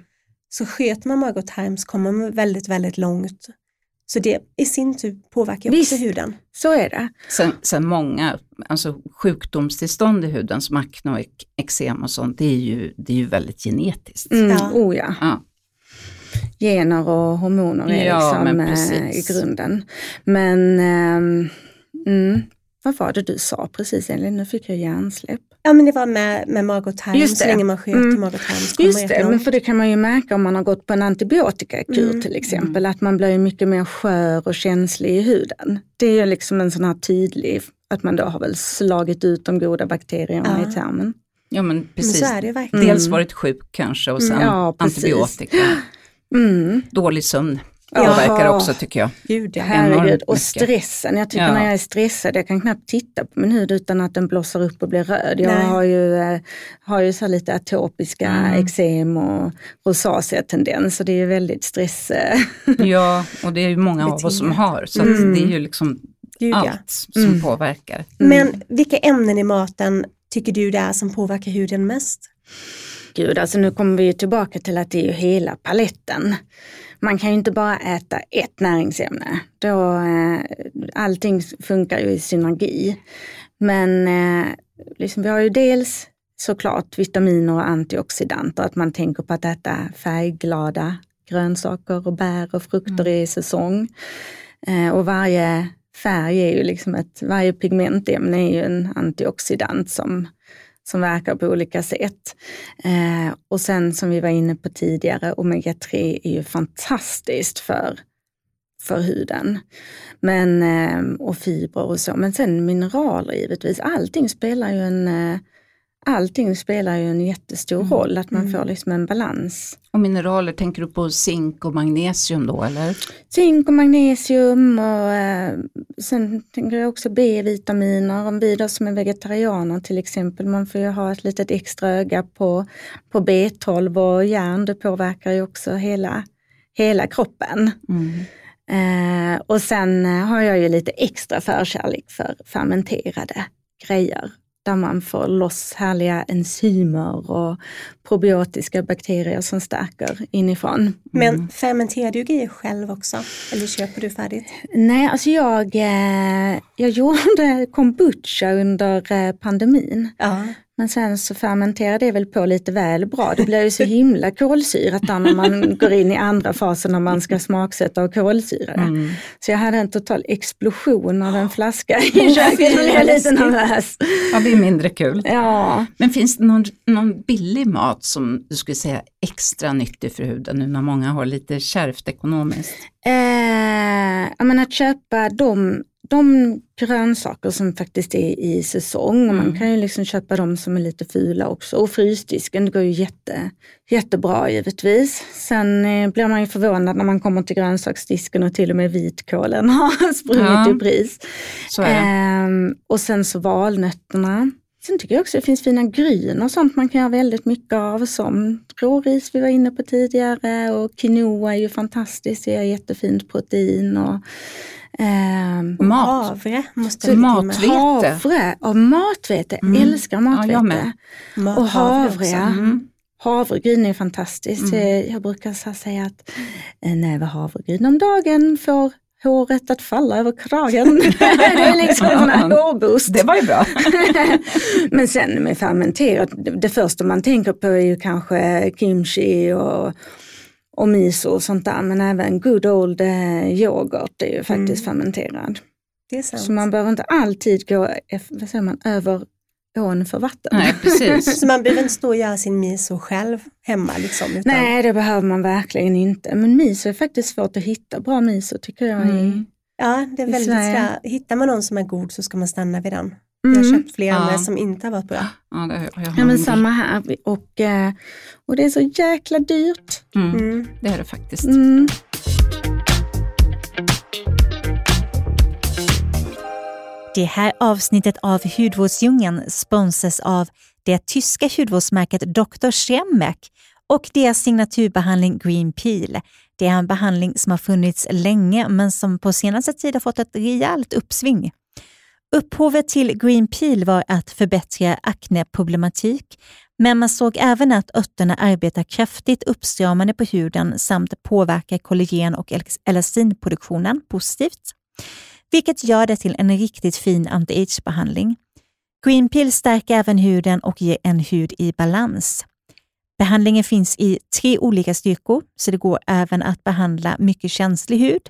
S2: Så sköter man mage och tarm så kommer man väldigt, väldigt långt. Så det i sin tur påverkar
S3: Visst.
S2: också huden.
S3: Så är det.
S1: Sen, sen många alltså sjukdomstillstånd i huden som akne och ek- eksem och sånt, det är ju, det är ju väldigt genetiskt.
S3: Mm,
S2: Ja.
S3: Oh ja.
S1: Ja.
S3: Gener och hormoner är
S1: Ja,
S3: liksom
S1: men
S3: eh, i grunden. Men ehm, mm, vad var det du sa precis Elin? Nu fick jag hjärnsläpp.
S2: Ja men det var med, med mage och tarm,
S3: Just
S2: så
S3: det.
S2: länge man sköter
S3: Mm.
S2: så kommer man
S3: Just det, men för det kan man ju märka om man har gått på en antibiotikakur
S2: Mm.
S3: till exempel, att man blir mycket mer skör och känslig i huden. Det är ju liksom en sån här tydlig, att man då har väl slagit ut de goda bakterierna
S2: Ja.
S3: i tarmen.
S1: ja men
S2: Men
S1: precis.
S2: så är det ju verkligen.
S1: Dels
S3: Mm.
S1: varit sjuk kanske och sen
S3: Ja,
S1: antibiotika.
S3: Mm.
S1: Dålig sömn
S3: Ja.
S1: påverkar också tycker jag.
S2: Gud, ja.
S3: Herregud, och stressen. Jag tycker
S1: Ja.
S3: när jag är stressad, jag kan knappt titta på min hud utan att den blossar upp och blir röd. Jag
S2: Nej.
S3: har ju, eh, har ju så lite atopiska
S1: Mm.
S3: eksem och rosacea-tendens och det är väldigt stress. eh,
S1: Ja, och det är ju många av oss som har, så att
S3: Mm.
S1: det är ju liksom
S2: Gud, ja.
S1: allt som
S3: Mm.
S1: påverkar.
S2: Men vilka ämnen i maten tycker du det är som påverkar huden mest?
S3: Gud, alltså nu kommer vi ju tillbaka till att det är ju hela paletten. Man kan ju inte bara äta ett näringsämne. Då, eh, allting funkar ju i synergi. Men eh, liksom, vi har ju dels såklart vitaminer och antioxidanter, att man tänker på att äta färgglada grönsaker och bär och frukter i säsong. Eh, och varje färg är ju liksom ett, varje pigmentämne är ju en antioxidant som, som verkar på olika sätt. Eh, och sen som vi var inne på tidigare, omega-3 är ju fantastiskt för, för huden. Men, eh, och fibrer och så. Men sen mineraler givetvis, allting spelar ju en, eh, allting spelar ju en jättestor
S1: Mm.
S3: roll, att man
S2: Mm.
S3: får liksom en balans.
S1: Och mineraler, tänker du på zink och magnesium då eller?
S3: Zink och magnesium och eh, sen tänker jag också B-vitaminer. Om vi då som är vegetarianer till exempel, man får ju ha ett litet extra öga på, på B12 och järn, det påverkar ju också hela, hela kroppen.
S1: Mm.
S3: Eh, och sen har jag ju lite extra förkärlek för fermenterade grejer där man får loss härliga enzymer och probiotiska bakterier som stärker inifrån.
S2: Men fermenterar du grejer själv också? Eller köper du färdigt?
S3: Nej, alltså jag, eh, jag gjorde kombucha under eh, pandemin.
S2: Ja.
S3: Men sen så fermenterade det väl på lite väl bra. Det blir ju så himla kolsyrat där när man går in i andra fasen när man ska smaksätta och kolsyra det.
S1: Mm.
S3: Så jag hade en total explosion av en flaska i köket. Jag blev lite nervös.
S1: Ja, det är mindre kul.
S3: Ja,
S1: Men finns det någon, någon billig mat som du skulle säga extra nyttig för huden nu när många har lite kärvt ekonomiskt?
S3: eh, ja, men att köpa de, de grönsaker som faktiskt är i säsong. Och Man
S1: Mm.
S3: kan ju liksom köpa de som är lite fula också. Och frysdisken, det går ju jätte, jättebra givetvis. Sen eh, blir man ju förvånad när man kommer till grönsaksdisken och till och med vitkålen har sprungit
S1: Ja.
S3: i pris.
S1: Är.
S3: Ehm, och sen så valnötterna. Sen tycker jag också det finns fina gryn och sånt man kan göra väldigt mycket av som råris vi var inne på tidigare och quinoa är ju fantastiskt, det ger jättefint protein. Och, ehm,
S1: Mat.
S2: Havre måste
S1: Så
S2: du
S1: mat-
S2: till med.
S1: Vete.
S3: havre, och matvete,
S1: Mm.
S3: älskar
S1: Ja,
S3: matvete.
S2: Ma-
S3: Och havre, ja.
S1: Mm.
S3: Havregryn är fantastiskt.
S1: Mm.
S3: Eh, Jag brukar säga att en näve havregryn om dagen får håret att falla över kragen. det är liksom en hårboost.
S1: Det var ju bra.
S3: Men sen med fermenterat, det första man tänker på är ju kanske kimchi och, och miso och sånt där. Men även good old eh, yoghurt är ju faktiskt fermenterad.
S2: Det är sant.
S3: Så man behöver inte alltid gå vad säger man, över ån för vatten.
S1: Nej, precis.
S2: Så man behöver inte stå och göra sin miso själv hemma liksom? Utan
S3: Nej, det behöver man verkligen inte. Men miso är faktiskt svårt att hitta bra miso tycker jag. i-
S1: Mm.
S2: Ja, det är
S3: I
S2: väldigt hittar man någon som är god så ska man stanna vid den. Jag har
S3: Mm.
S2: köpt flera
S1: Ja.
S2: med som inte har varit bra.
S1: Ja, det har jag.
S3: Ja men samma här. Och, eh, och det är så jäkla dyrt.
S1: Mm.
S2: Mm.
S1: Det är det faktiskt.
S3: Mm.
S4: Det här avsnittet av Hudvårdsdjungeln sponsras av det tyska hudvårdsmärket Dr. Schembeck och deras signaturbehandling Green Peel. Det är en behandling som har funnits länge men som på senaste tid har fått ett rejält uppsving. Upphovet till Green Peel var att förbättra akneproblematik, men man såg även att örterna arbetar kraftigt uppstramande på huden samt påverkar kollagen och elastinproduktionen positivt vilket gör det till en riktigt fin anti-age-behandling. Green Peel stärker även huden och ger en hud i balans. Behandlingen finns i tre olika styrkor, så det går även att behandla mycket känslig hud,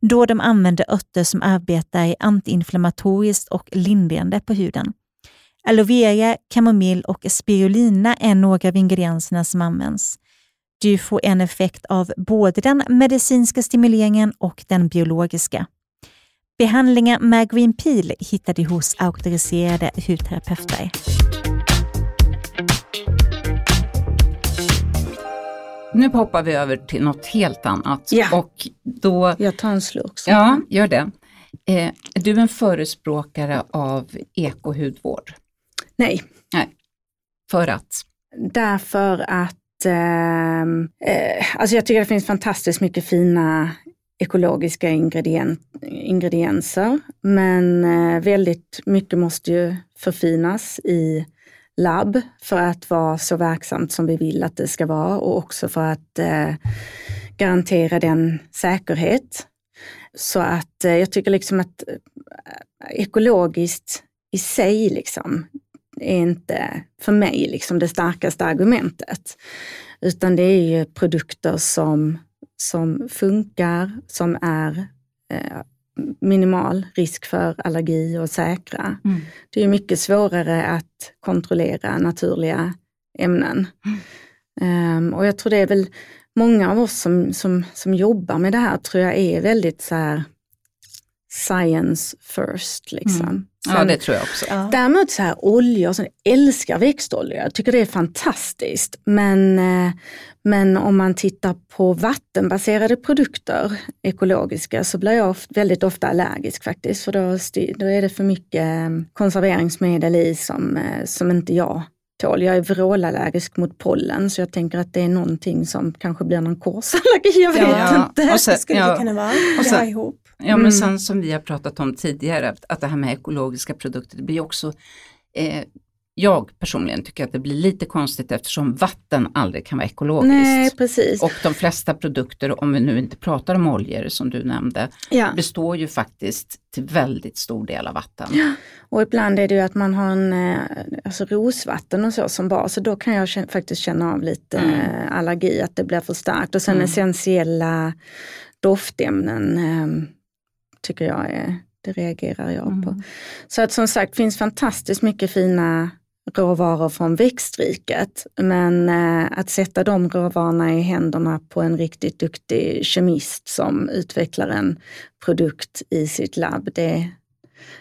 S4: då de använder örter som arbetar antiinflammatoriskt och lindrande på huden. Aloe vera, kamomill och spirulina är några av ingredienserna som används. Du får en effekt av både den medicinska stimuleringen och den biologiska. Behandlingar med Green Peel hittar du hos auktoriserade hudterapeuter.
S1: Nu hoppar vi över till något helt annat.
S3: Ja.
S1: Och då,
S3: Jag tar en slurk.
S1: ja, gör det. Eh, är du en förespråkare av ekohudvård?
S3: Nej,
S1: För att?
S3: därför att ehm, eh, alltså jag tycker det finns fantastiskt mycket fina ekologiska ingredien ingredienser. Men eh, väldigt mycket måste ju förfinas i labb för att vara så verksamt som vi vill att det ska vara och också för att eh, garantera den säkerhet. Så att eh, jag tycker liksom att eh, ekologiskt i sig liksom är inte för mig liksom det starkaste argumentet. Utan det är ju produkter som, som funkar, som är eh, minimal risk för allergi och säkra.
S1: Mm.
S3: Det är mycket svårare att kontrollera naturliga ämnen. Ehm, och jag tror det är väl många av oss som, som, som jobbar med det här tror jag är väldigt så här science first. Liksom.
S1: Mm. Ja, det tror jag också.
S2: Ja.
S3: Däremot så här oljor, så jag älskar växtolja, jag tycker det är fantastiskt. Men, eh, men om man tittar på vattenbaserade produkter, ekologiska, så blir jag väldigt ofta allergisk faktiskt. För då, då är det för mycket eh, konserveringsmedel i som, eh, som inte jag tål. Jag är vrålallergisk mot pollen så jag tänker att det är någonting som kanske blir någon korsallergi, jag vet
S1: Ja,
S3: inte.
S1: och sen-
S2: Det skulle
S1: ja,
S2: det kunna vara.
S1: och sen-
S2: ihop.
S1: Ja men
S3: Mm.
S1: sen som vi har pratat om tidigare, att- det här med ekologiska produkter, det blir också, eh, jag personligen tycker att det blir lite konstigt eftersom vatten aldrig kan vara ekologiskt.
S3: Nej, precis.
S1: Och de flesta produkter, om vi nu inte pratar om oljor som du nämnde,
S3: ja.
S1: består ju faktiskt till väldigt stor del av vatten.
S3: Och ibland är det ju att man har en, eh, alltså rosvatten och så som bas, så då kan jag kä- faktiskt känna av lite
S1: Mm.
S3: eh, allergi, att det blir för starkt. Och sen
S1: Mm.
S3: essentiella doftämnen eh, tycker jag är, det reagerar jag på.
S1: Mm.
S3: Så att som sagt, finns fantastiskt mycket fina råvaror från växtriket. Men eh, att sätta de råvarorna i händerna på en riktigt duktig kemist som utvecklar en produkt i sitt labb, det,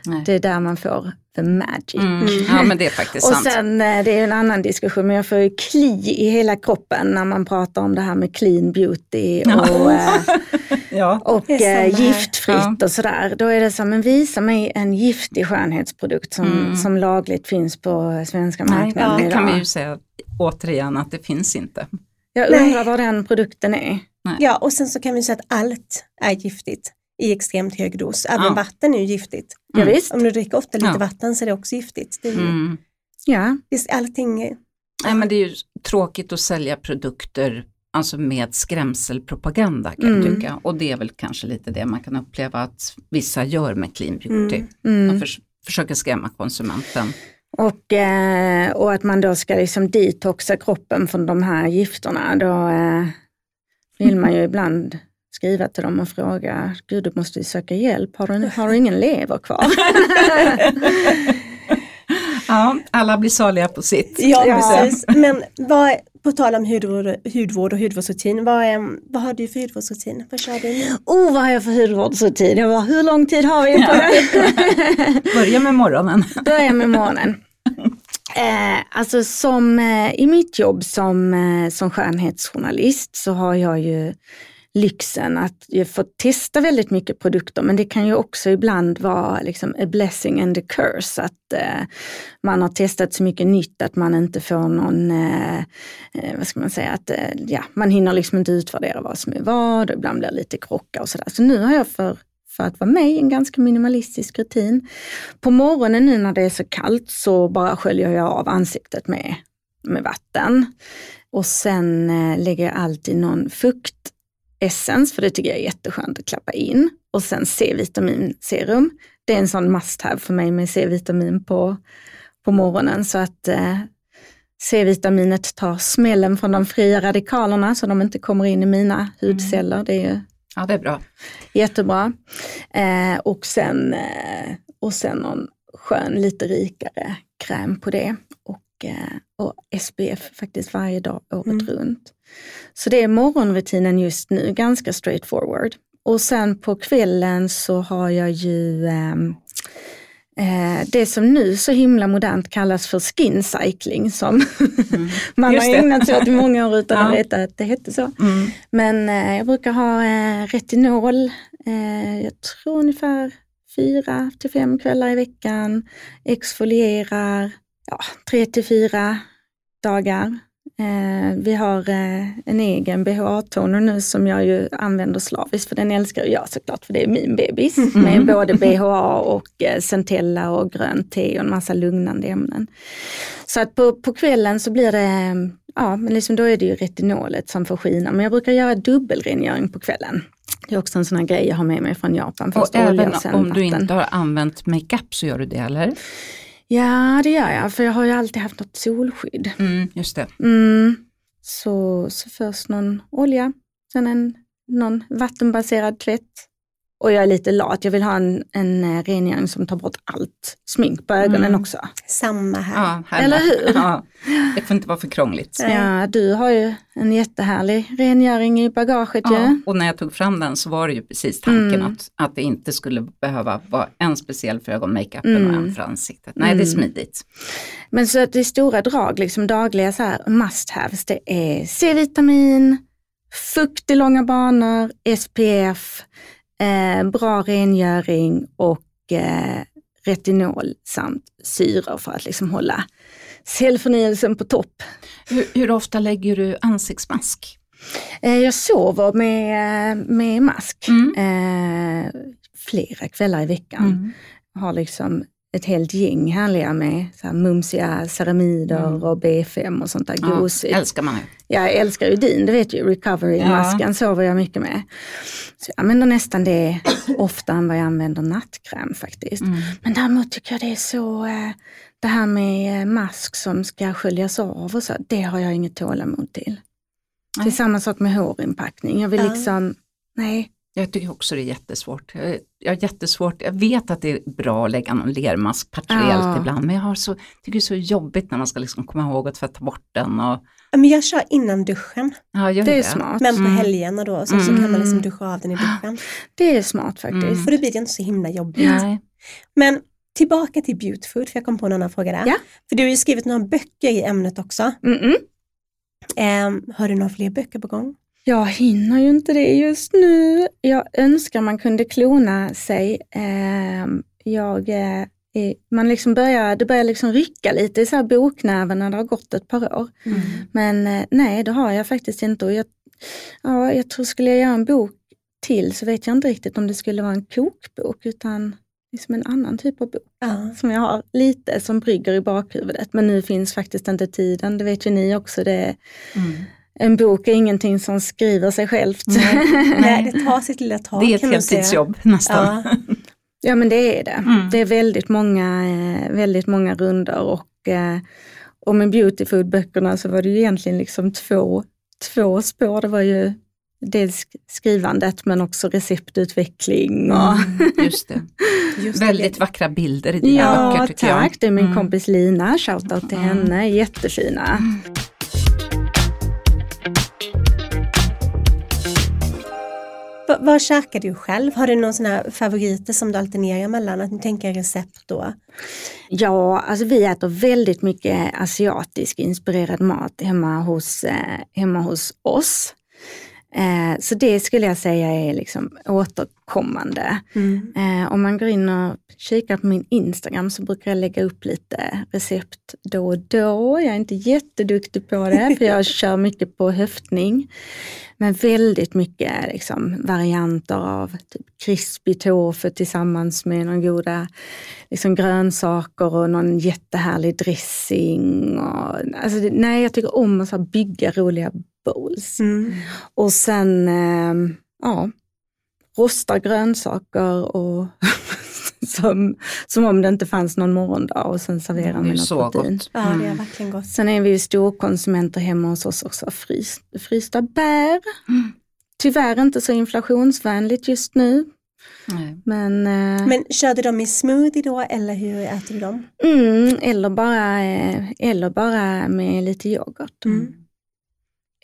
S1: Nej.
S3: det är där man får the magic.
S1: Mm. Ja men det är faktiskt
S3: Och
S1: sant.
S3: sen, eh, det är en annan diskussion, men jag får ju kli i hela kroppen när man pratar om det här med clean beauty och, eh,
S1: ja.
S3: och
S2: Det
S3: eh,
S2: här.
S3: giftfritt och sådär. Då är det som, men visa mig en giftig skönhetsprodukt som,
S1: Mm.
S3: som lagligt finns på svenska
S1: Nej,
S3: marknaden
S1: det
S3: idag.
S1: kan vi ju säga återigen att det finns inte.
S3: Jag
S2: Nej.
S3: undrar vad den produkten är.
S2: Ja, och sen så kan vi säga att allt är giftigt i extremt hög dos. Även
S1: Ja.
S2: vatten är ju giftigt.
S1: Mm.
S3: Ja, visst.
S2: Om du dricker ofta lite
S1: Ja.
S2: vatten så är det också giftigt. Det är ju,
S1: Mm.
S3: Ja.
S2: visst, allting är,
S1: Nej men det är ju tråkigt att sälja produkter alltså med skrämselpropaganda kan jag
S3: Mm.
S1: tycka. Och det är väl kanske lite det man kan uppleva att vissa gör med clean beauty.
S2: Mm.
S3: Mm.
S1: De förs- försöker skrämma konsumenten.
S3: Och, eh, och att man då ska liksom detoxa kroppen från de här gifterna. Då eh, vill man ju ibland skriva till dem och fråga, gud du måste ju söka hjälp, har du, har du ingen lever kvar?
S1: Ja, alla blir saliga på sitt.
S2: Ja,
S3: Ja.
S2: precis. Men vad, på tal om hudvård, hudvård och hudvårdsrutin, vad, är, vad har du för hudvårdsrutin? Vad kör du nu?
S3: oh, vad har jag för hudvårdsrutin? Jag bara, hur lång tid har vi på det?
S1: Börja med morgonen.
S3: Börja med morgonen. Eh, alltså som eh, i mitt jobb som, eh, som skönhetsjournalist så har jag ju lyxen att få testa väldigt mycket produkter men det kan ju också ibland vara liksom a blessing and a curse att eh, man har testat så mycket nytt att man inte får någon, eh, eh, vad ska man säga, att eh, ja, man hinner liksom inte utvärdera vad som är vad och ibland blir det lite krockar och sådär. Så nu har jag för för att vara med i en ganska minimalistisk rutin. På morgonen nu när det är så kallt så bara sköljer jag av ansiktet med, med vatten. Och sen eh, lägger jag alltid någon fukt fuktessens, för det tycker jag är jätteskönt att klappa in. Och sen C-vitaminserum. Det är en sån must have för mig med C-vitamin på, på morgonen. Så att eh, C-vitaminet tar smällen från de fria radikalerna så de inte kommer in i mina hudceller. Det är ju
S1: Ja, det är bra.
S3: Jättebra. Eh, och, sen, eh, och sen någon skön, lite rikare kräm på det. Och, eh, och SPF faktiskt varje dag året
S2: Mm.
S3: runt. Så det är morgonrutinen just nu, ganska straightforward. Och sen på kvällen så har jag ju ehm, eh, det som nu så himla modernt kallas för skin cycling som man
S1: Just
S3: har
S1: det.
S3: ägnat sig åt i många år utan att
S1: Ja.
S3: veta att det hette så.
S1: Mm.
S3: Men eh, jag brukar ha eh, retinol, eh, jag tror ungefär fyra till fem kvällar i veckan. Exfolierar ja, tre till fyra dagar. Eh, vi har eh, en egen BHA-toner nu som jag ju använder slaviskt för den älskar jag såklart för det är min bebis. Med både BHA och eh, centella och grönt te och en massa lugnande ämnen. Så att på, på kvällen så blir det, ja men liksom då är det ju retinolet som får skina. Men jag brukar göra dubbelrengöring på kvällen. Det är också en sån här grej jag har med mig från Japan.
S1: Och även om du
S3: vatten.
S1: inte har använt makeup så gör du det eller?
S3: Ja det gör jag, för jag har ju alltid haft något solskydd.
S1: Mm, just det.
S3: Mm. Så, så först någon olja, sen en, någon vattenbaserad tvätt och jag är lite lat. Jag vill ha en, en eh, rengöring som tar bort allt smink på ögonen
S1: Mm.
S3: också.
S2: Samma här.
S1: Ja,
S3: Eller hur?
S1: Ja, det får inte vara för krångligt.
S3: Ja, du har ju en jättehärlig rengöring i bagaget
S1: Ja,
S3: ju.
S1: och när jag tog fram den så var det ju precis tanken
S3: Mm.
S1: att, att det inte skulle behöva vara en speciell för ögonmakeupen och
S3: Mm.
S1: en för ansiktet. Nej, det är
S3: Mm.
S1: smidigt.
S3: Men så att det är stora drag, liksom dagliga så här must haves, det är C-vitamin, fukt i långa banor, SPF, eh, bra rengöring och eh, retinol samt syror för att liksom hålla cellförnyelsen på topp.
S1: Hur, hur ofta lägger du ansiktsmask?
S3: Eh, jag sover med, med mask
S1: Mm.
S3: eh, flera kvällar i veckan.
S1: Mm.
S3: har liksom ett helt gäng härliga med så här mumsiga ceramider
S1: Mm.
S3: och B5 och sånt där
S1: Ja,
S3: gosigt.
S1: älskar man ju.
S3: Jag älskar ju din, det vet ju, recovery-masken sover jag mycket med. Så jag använder nästan det oftare än vad jag använder nattkräm faktiskt.
S1: Mm.
S3: Men däremot tycker jag det är så, eh, det här med eh, mask som ska sköljas av och så, det har jag inget tålamod till. Det är
S1: Nej.
S3: samma sak med hårinpackning. Jag vill
S2: Ja.
S3: liksom, nej.
S1: Jag tycker också det är jättesvårt. Jag, jag, har jättesvårt. jag vet att det är bra att lägga någon lermask partiellt
S3: Ja.
S1: ibland, men jag har så, tycker det är så jobbigt när man ska liksom komma ihåg att tvätta bort den. Och,
S2: Ja, Men jag kör innan duschen,
S1: ja,
S3: Det är smart.
S2: men på
S1: Mm.
S2: helgerna då, så, så kan man liksom duscha av den i duschen.
S3: Det är smart faktiskt.
S1: Mm.
S2: För då blir det inte så himla jobbigt.
S1: Nej.
S2: Men tillbaka till Beautyfood, för jag kom på en annan fråga där.
S3: Ja.
S2: För du har ju skrivit några böcker i ämnet också.
S3: Mm-mm.
S2: Ehm, har du några fler böcker på gång?
S3: Jag hinner ju inte det just nu. Jag önskar man kunde klona sig. Ehm, Jag, eh, man liksom börjar, det börjar liksom rycka lite i så här boknäven när det har gått ett par år.
S1: Mm.
S3: Men eh, nej, det har jag faktiskt inte. Och jag, ja, jag tror, skulle jag göra en bok till så vet jag inte riktigt om det skulle vara en kokbok utan liksom en annan typ av bok
S2: Ja.
S3: som jag har lite som brygger i bakhuvudet. Men nu finns faktiskt inte tiden, det vet ju ni också. Det,
S1: Mm.
S3: En bok är ingenting som skriver sig självt.
S2: Nej, det tar sitt lilla tag
S1: Det är ett heltidsjobb nästan.
S2: Ja.
S3: Ja men det är det.
S1: Mm.
S3: Det är väldigt många, eh, väldigt många runder och, eh, och med beautyfood-böckerna så var det ju egentligen liksom två, två spår. Det var ju dels skrivandet men också receptutveckling. Och,
S1: Mm, just det.
S2: Just det.
S1: Väldigt vackra bilder i dina
S3: Ja
S1: böcker tycker jag.
S3: tack, det är min
S1: Mm.
S3: kompis Lina, shoutout till
S1: Mm.
S3: henne, jättefina.
S2: Vad käkar du själv? Har du någon sån här favoriter som du alternerar mellan? Att ni tänker recept då?
S3: Ja, alltså vi äter väldigt mycket asiatisk inspirerad mat hemma hos, eh, hemma hos oss. Eh, så det skulle jag säga är liksom återkommande. Eh, om man går in och kikar på min Instagram så brukar jag lägga upp lite recept då och då. Jag är inte jätteduktig på det för jag kör mycket på höftning. Men väldigt mycket liksom, varianter av typ crispy tofu tillsammans med några goda liksom, grönsaker och någon jättehärlig dressing. Och, alltså, nej, jag tycker om att så bygga roliga bowls.
S2: Mm.
S3: Och sen, eh, ja, rosta grönsaker och som, som om det inte fanns någon morgondag och sen servera
S1: Det är
S3: med något
S1: så
S3: protein.
S1: gott.
S2: Ja, det är
S1: Mm.
S2: verkligen gott.
S3: Sen är vi ju storkonsumenter hemma hos oss också av frys, frysta bär.
S1: Mm.
S3: Tyvärr inte så inflationsvänligt just nu.
S1: Nej.
S3: Men, eh,
S2: Men kör du dem i smoothie då eller hur äter du dem?
S3: mm, eller, bara, eh, eller bara med lite yoghurt.
S2: Mm.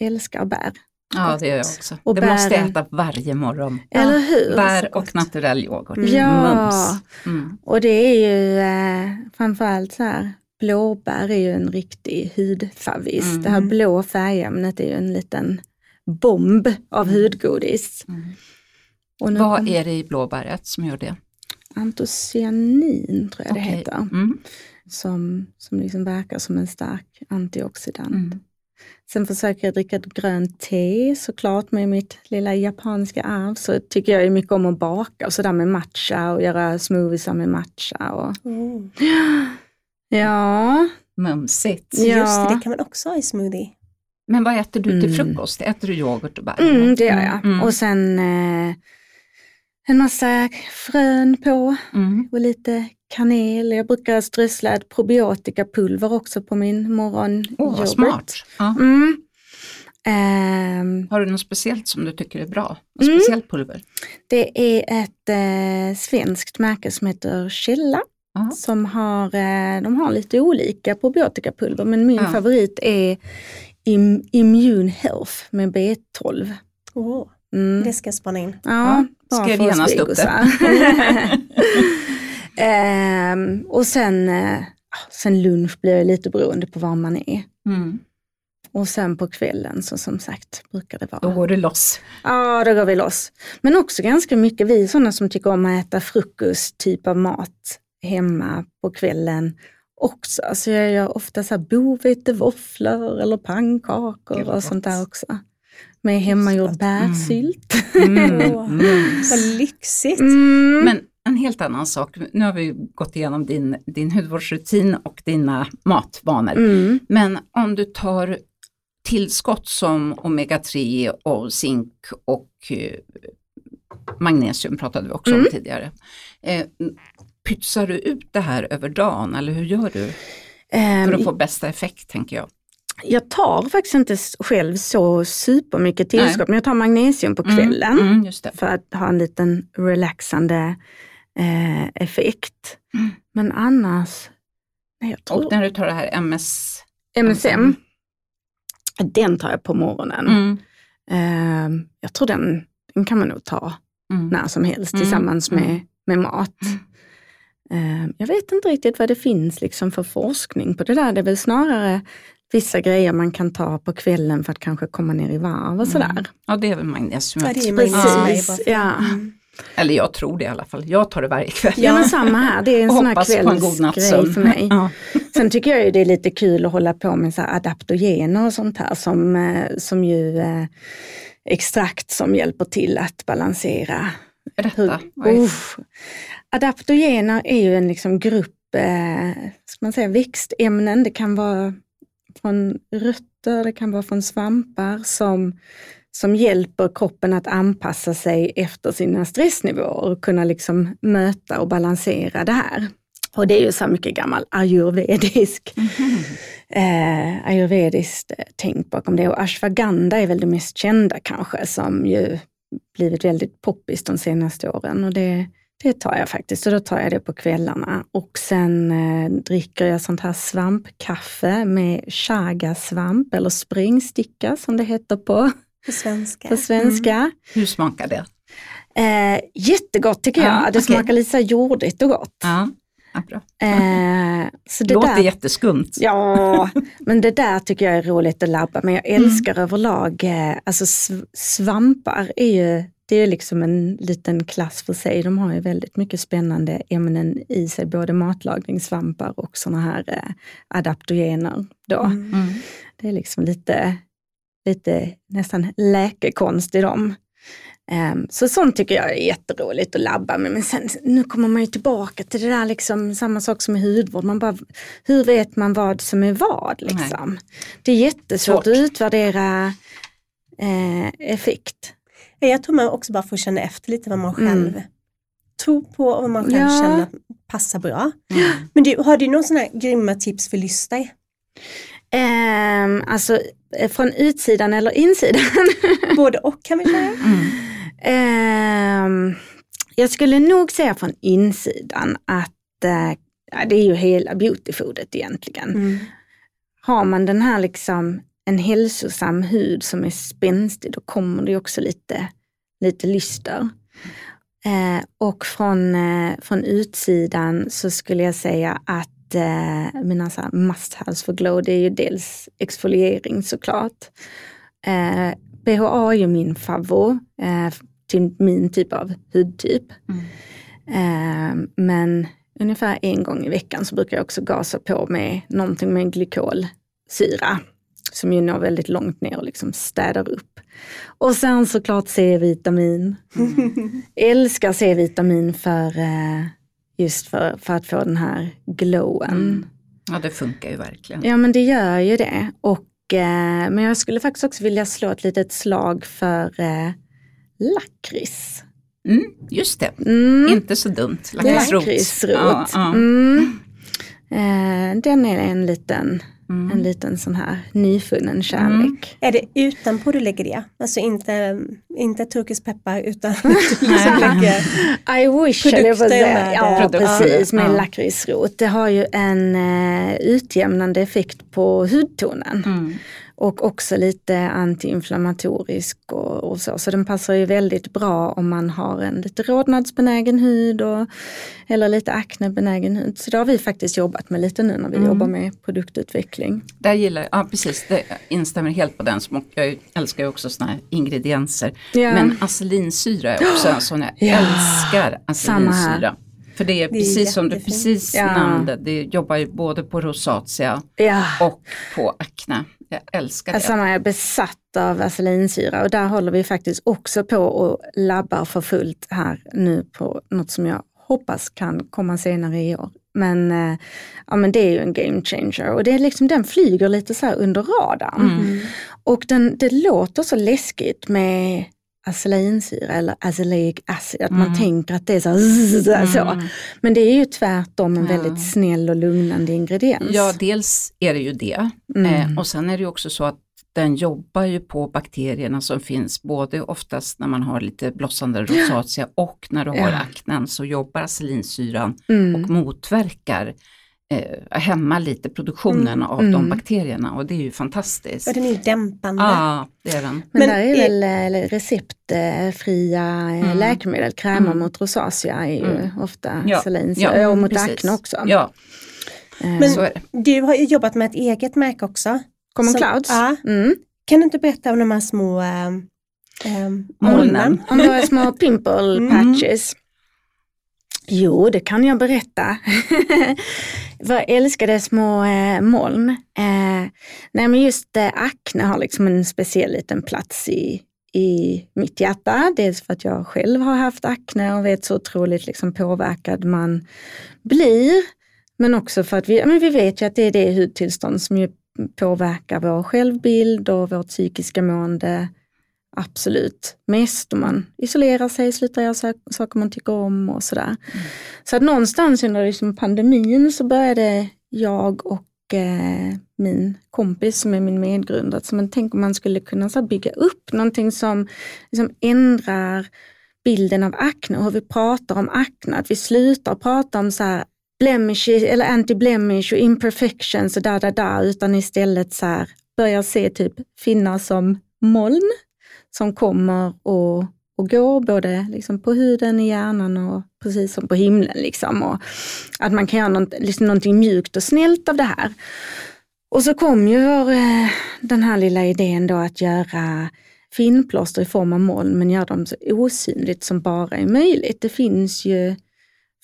S3: Älskar bär.
S1: Ja, det gör jag också.
S3: Och
S1: det måste jag äta varje morgon.
S3: Eller hur?
S1: Bär och naturell yoghurt.
S2: Mm.
S3: Ja.
S1: Mums. Mm.
S3: Och det är ju eh, framförallt så här, blåbär är ju en riktig hudfavvis.
S1: Mm.
S3: Det här blå färgämnet är ju en liten bomb av hudgodis.
S1: Mm.
S3: Nu
S1: Vad är det i blåbäret som gör det?
S3: Antocyanin tror jag det
S1: Okej.
S3: heter.
S1: Mm.
S3: Som, som liksom verkar som en stark antioxidant.
S1: Mm.
S3: Sen försöker jag dricka ett grönt te såklart med mitt lilla japanska arv. Så tycker jag mycket om att baka och sådär med matcha och göra smoothiesar med matcha. Och,
S2: Mm.
S3: ja,
S1: Mumsigt.
S3: Ja.
S2: Just det, det kan man också ha i smoothie.
S1: Men vad äter du till
S3: Mm.
S1: frukost? Äter du yoghurt och bär?
S3: mm, det gör jag.
S1: Mm.
S3: Och sen eh, en massa frön på
S1: Mm.
S3: och lite kanel. Jag brukar strössla ett probiotikapulver också på min morgon
S1: Åh, vad smart. Ja.
S3: Mm. Ehm,
S1: Har du något speciellt som du tycker är bra? Något
S3: Mm.
S1: speciellt pulver?
S3: det är ett eh, svenskt märke som heter Källa.
S1: Ja.
S3: Som har, eh, de har lite olika probiotikapulver men min
S1: Ja.
S3: favorit är Im- Immune Health med B12.
S2: Åh,
S3: Mm.
S2: det ska jag spana in.
S3: Ja, för oss
S1: genast upp det.
S3: Ehm, och sen, eh, sen lunch blir det lite beroende på var man är.
S1: Mm.
S3: Och sen på kvällen så som sagt brukar det
S1: Då
S3: vara.
S1: går det loss.
S3: Ja, då går vi loss. Men också ganska mycket vi är sådana som tycker om att äta frukost, typ av mat hemma på kvällen också. Så jag gör ofta så här bovetevåfflor eller pannkakor och sånt där också. Med hemmagjord bärsylt.
S1: Mm.
S2: Åh.
S1: Mm.
S2: Vad lyxigt.
S3: Mm.
S1: Men en helt annan sak, nu har vi gått igenom din, din hudvårdsrutin och dina matvanor.
S3: Mm.
S1: Men om du tar tillskott som omega-3 och zink och eh, magnesium pratade vi också om
S3: Mm.
S1: tidigare. Eh, pytsar du ut det här över dagen eller hur gör du
S3: Ehm,
S1: för att få bästa effekt tänker jag?
S3: Jag tar faktiskt inte själv så supermycket tillskott,
S1: Nej.
S3: men jag tar magnesium på kvällen
S1: Mm, mm,
S3: för att ha en liten relaxande eh, effekt.
S1: Mm.
S3: Men annars, nej, jag tror
S1: Och när du tar det här MS...
S3: MSM, den tar jag på morgonen.
S1: Mm,
S3: Eh, jag tror den, den kan man nog ta
S1: mm.
S3: när som helst
S1: Mm,
S3: tillsammans
S1: mm.
S3: med, med mat. Eh, jag vet inte riktigt vad det finns liksom för forskning på det där. Det är väl snarare vissa grejer man kan ta på kvällen för att kanske komma ner i varv och sådär.
S1: Ja det är väl magnesium.
S2: Ja, det är magnesium
S3: ja.
S2: Mm.
S1: Eller jag tror det i alla fall. Jag tar det varje kväll.
S3: Ja men samma här, det är en sån här kvällsgrej för mig.
S1: Ja.
S3: Sen tycker jag ju det är lite kul att hålla på med så här adaptogener och sånt här som, eh, som ju eh, extrakt som hjälper till att balansera.
S1: Berätta. vad är-.
S3: Adaptogener är ju en liksom grupp eh, ska man säga, växtämnen. Det kan vara från rötter, det kan vara från svampar som, som hjälper kroppen att anpassa sig efter sina stressnivåer och kunna liksom möta och balansera det här. Och det är ju så mycket gammal ayurvedisk, eh, ayurvediskt eh, tänk bakom det. Och ashwagandha är väl det mest kända kanske som ju blivit väldigt poppis de senaste åren. Och det, det tar jag faktiskt och då tar jag det på kvällarna. Och sen eh, dricker jag sånt här svampkaffe med chagasvamp eller springsticka som det heter på,
S2: På svenska.
S3: på svenska.
S1: Hur smakar det?
S3: Eh, jättegott tycker jag.
S1: Ja,
S3: det
S1: okej.
S3: smakar lite jordigt och gott.
S1: Ja, ja bra.
S3: Eh, så det
S1: Låter
S3: där,
S1: jätteskumt.
S3: Ja, men det där tycker jag är roligt att labba med. Jag älskar överlag, eh, alltså sv- svampar är ju, det är liksom en liten klass för sig. De har ju väldigt mycket spännande ämnen i sig, både matlagningssvampar och sådana här eh, adaptogener. Då.
S2: Mm.
S1: Mm.
S3: Det är liksom lite, lite nästan läkekonst i dem. Ehm, så sånt tycker jag är jätteroligt att labba med. Men sen, nu kommer man ju tillbaka till det där, liksom, samma sak som med hudvård. Man bara, hur vet man vad som är vad? Liksom? Det är jättesvårt
S1: Svårt.
S3: att utvärdera eh, effekt.
S2: Ja, Jag tror man också bara får känna efter lite vad man själv
S3: Mm.
S2: tror på och vad man själv
S3: Ja.
S2: känner passar bra.
S1: Mm.
S2: Men du, har du några sådana här grymma tips för lyssnare?
S3: Ehm, alltså eh, från utsidan eller insidan?
S2: Både och kan vi säga.
S1: Mm.
S3: Ehm, jag skulle nog säga från insidan att ja, det är ju hela beautyfoodet egentligen.
S2: Mm.
S3: Har man den här liksom en hälsosam hud som är spänstig, då kommer det också lite, lite lyster. Eh, och från, eh, från utsidan så skulle jag säga att eh, mina så här must-haves för glow, det är ju dels exfoliering såklart. Eh, BHA är ju min favvo eh, till min typ av hudtyp.
S1: Mm.
S3: Eh, men ungefär en gång i veckan så brukar jag också gasa på med någonting med glykolsyra som ju når väldigt långt ner och liksom städar upp. Och sen såklart C-vitamin. Älskar C-vitamin för eh, just för, för att få den här glowen.
S1: Mm. Ja det funkar ju verkligen.
S3: Ja men det gör ju det. Och, eh, men jag skulle faktiskt också vilja slå ett litet slag för eh, lakrits.
S1: Mm, just det,
S3: Mm.
S1: inte så dumt. Lakritsrot.
S3: Lakritsrot.
S1: Ja, ja.
S3: Mm. Den är en liten en liten sån här nyfunnen kärlek.
S2: Är det utanpå du lägger det? Alltså inte, inte turkisk peppar utan du liksom lägger
S3: I wish,
S2: Produkter
S3: Ja,
S2: eh,
S3: precis, med
S1: ja.
S3: lakritsrot. Det har ju en eh, utjämnande effekt på hudtonen.
S1: Mm.
S3: Och också lite antiinflammatorisk och, och så. Så den passar ju väldigt bra om man har en lite rodnadsbenägen hud och, eller lite aknebenägen hud. Så det har vi faktiskt jobbat med lite nu när vi jobbar med produktutveckling.
S1: Där gillar ja precis, det, instämmer helt på den. Jag älskar ju också sådana här ingredienser.
S3: Ja.
S1: Men acelinsyra är också en sån, jag
S3: Ja,
S1: älskar acelinsyra. För det är
S2: Det är
S1: precis som du precis
S3: Ja.
S1: nämnde, det jobbar ju både på rosacea
S3: Ja.
S1: och på akne. Jag älskar det.
S3: Samma är besatt av vaselinsyra och där håller vi faktiskt också på och labbar för fullt här nu på något som jag hoppas kan komma senare i år. Men, eh, ja, men det är ju en game changer och det är liksom, den flyger lite så under radarn.
S1: Mm.
S3: Och den, det låter så läskigt med acelinsyra eller azelaic acid, att man
S1: Mm.
S3: tänker att det är så, så.
S1: Mm.
S3: Men det är ju tvärtom en
S1: Ja.
S3: väldigt snäll och lugnande ingrediens.
S1: Ja, dels är det ju det.
S3: Mm.
S1: Eh, och sen är det ju också så att den jobbar ju på bakterierna som finns både oftast när man har lite blossande rosacea och när du har
S3: Ja.
S1: aknen så jobbar acelinsyran
S3: Mm.
S1: och motverkar, eh, hämmar lite produktionen
S2: Mm.
S1: av
S3: Mm.
S1: de bakterierna och det är ju fantastiskt.
S2: och den är ju dämpande.
S1: Ja, det är den.
S3: Men,
S2: Men
S3: där är väl eller receptfria eh,
S1: Mm.
S3: läkemedel, krämer
S1: Mm.
S3: mot rosacea är ju
S1: Mm.
S3: ofta
S1: Ja,
S3: salinsyra
S1: ja,
S3: och mot akne också.
S1: Ja,
S3: Eh,
S2: Men-. Du har ju jobbat med ett eget märke också.
S3: Common
S2: som-
S3: Clouds.
S2: Ja.
S3: Mm.
S2: Kan du inte berätta om de här små äh, äh,
S1: Molnen.
S3: Om våra små pimple
S2: Mm.
S3: patches. Jo, det kan jag berätta. Vad älskade små eh, moln. Eh, nej men just eh, akne har liksom en speciell liten plats i, i mitt hjärta. Dels för att jag själv har haft akne och vet så otroligt liksom påverkad man blir. Men också för att vi, men vi vet ju att det är det hudtillstånd som ju påverkar vår självbild och vårt psykiska mående absolut mest. Om man isolerar sig, slutar göra sa- saker man tycker om och sådär. Så att någonstans under liksom pandemin så började jag och eh, min kompis som är min medgrundare, så tänk om man skulle kunna så bygga upp någonting som liksom ändrar bilden av akne och hur vi pratar om akne. Att vi slutar prata om så här blemishes eller anti-blemish och imperfections och da da da utan istället så här börjar se typ finnar som moln som kommer och, och går både liksom på huden, i hjärnan och precis som på himlen. Liksom. Och att man kan göra något, liksom någonting mjukt och snällt av det här. Och så kom ju vår, eh, den här lilla idén då att göra finplåster i form av moln men göra dem så osynligt som bara är möjligt. Det finns ju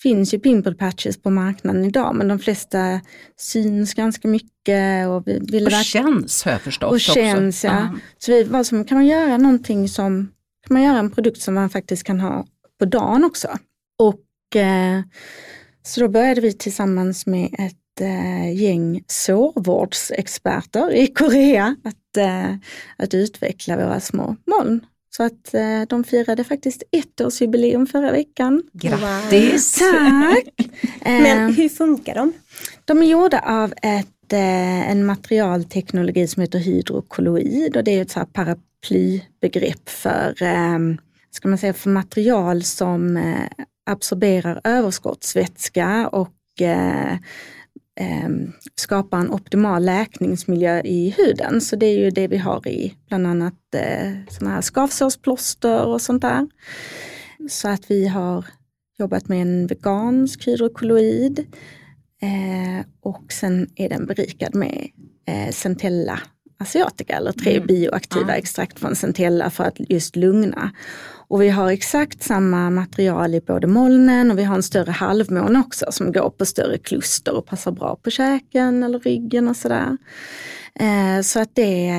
S3: finns ju pimple patches på marknaden idag men de flesta syns ganska mycket. Och vi ville
S1: Och
S3: verkligen-
S1: känns har jag förstått
S3: och känns, ja. Så vi, vad som, kan man göra någonting som, kan man göra en produkt som man faktiskt kan ha på dagen också. Och eh, så då började vi tillsammans med ett eh, gäng sårvårdsexperter i Korea att, eh, att utveckla våra små moln. Så att eh, de firade faktiskt ettårsjubileum förra veckan.
S1: Grattis!
S3: Tack! Eh,
S2: Men hur funkar de?
S3: de är gjorda av ett, eh, en materialteknologi som heter hydrokolloid och det är ett så här paraplybegrepp för, eh, ska man säga, för material som eh, absorberar överskottsvätska och eh, skapar en optimal läkningsmiljö i huden. Så det är ju det vi har i bland annat eh, såna här skavsårsplåster och sånt där. Så att vi har jobbat med en vegansk hydrokolloid Eh, och sen är den berikad med eh, Centella asiatica eller tre
S1: Mm.
S3: bioaktiva
S1: Ja.
S3: extrakt från Centella för att just lugna. Och vi har exakt samma material i både molnen och vi har en större halvmåne också som går på större kluster och passar bra på käken eller ryggen och sådär. Eh, så att det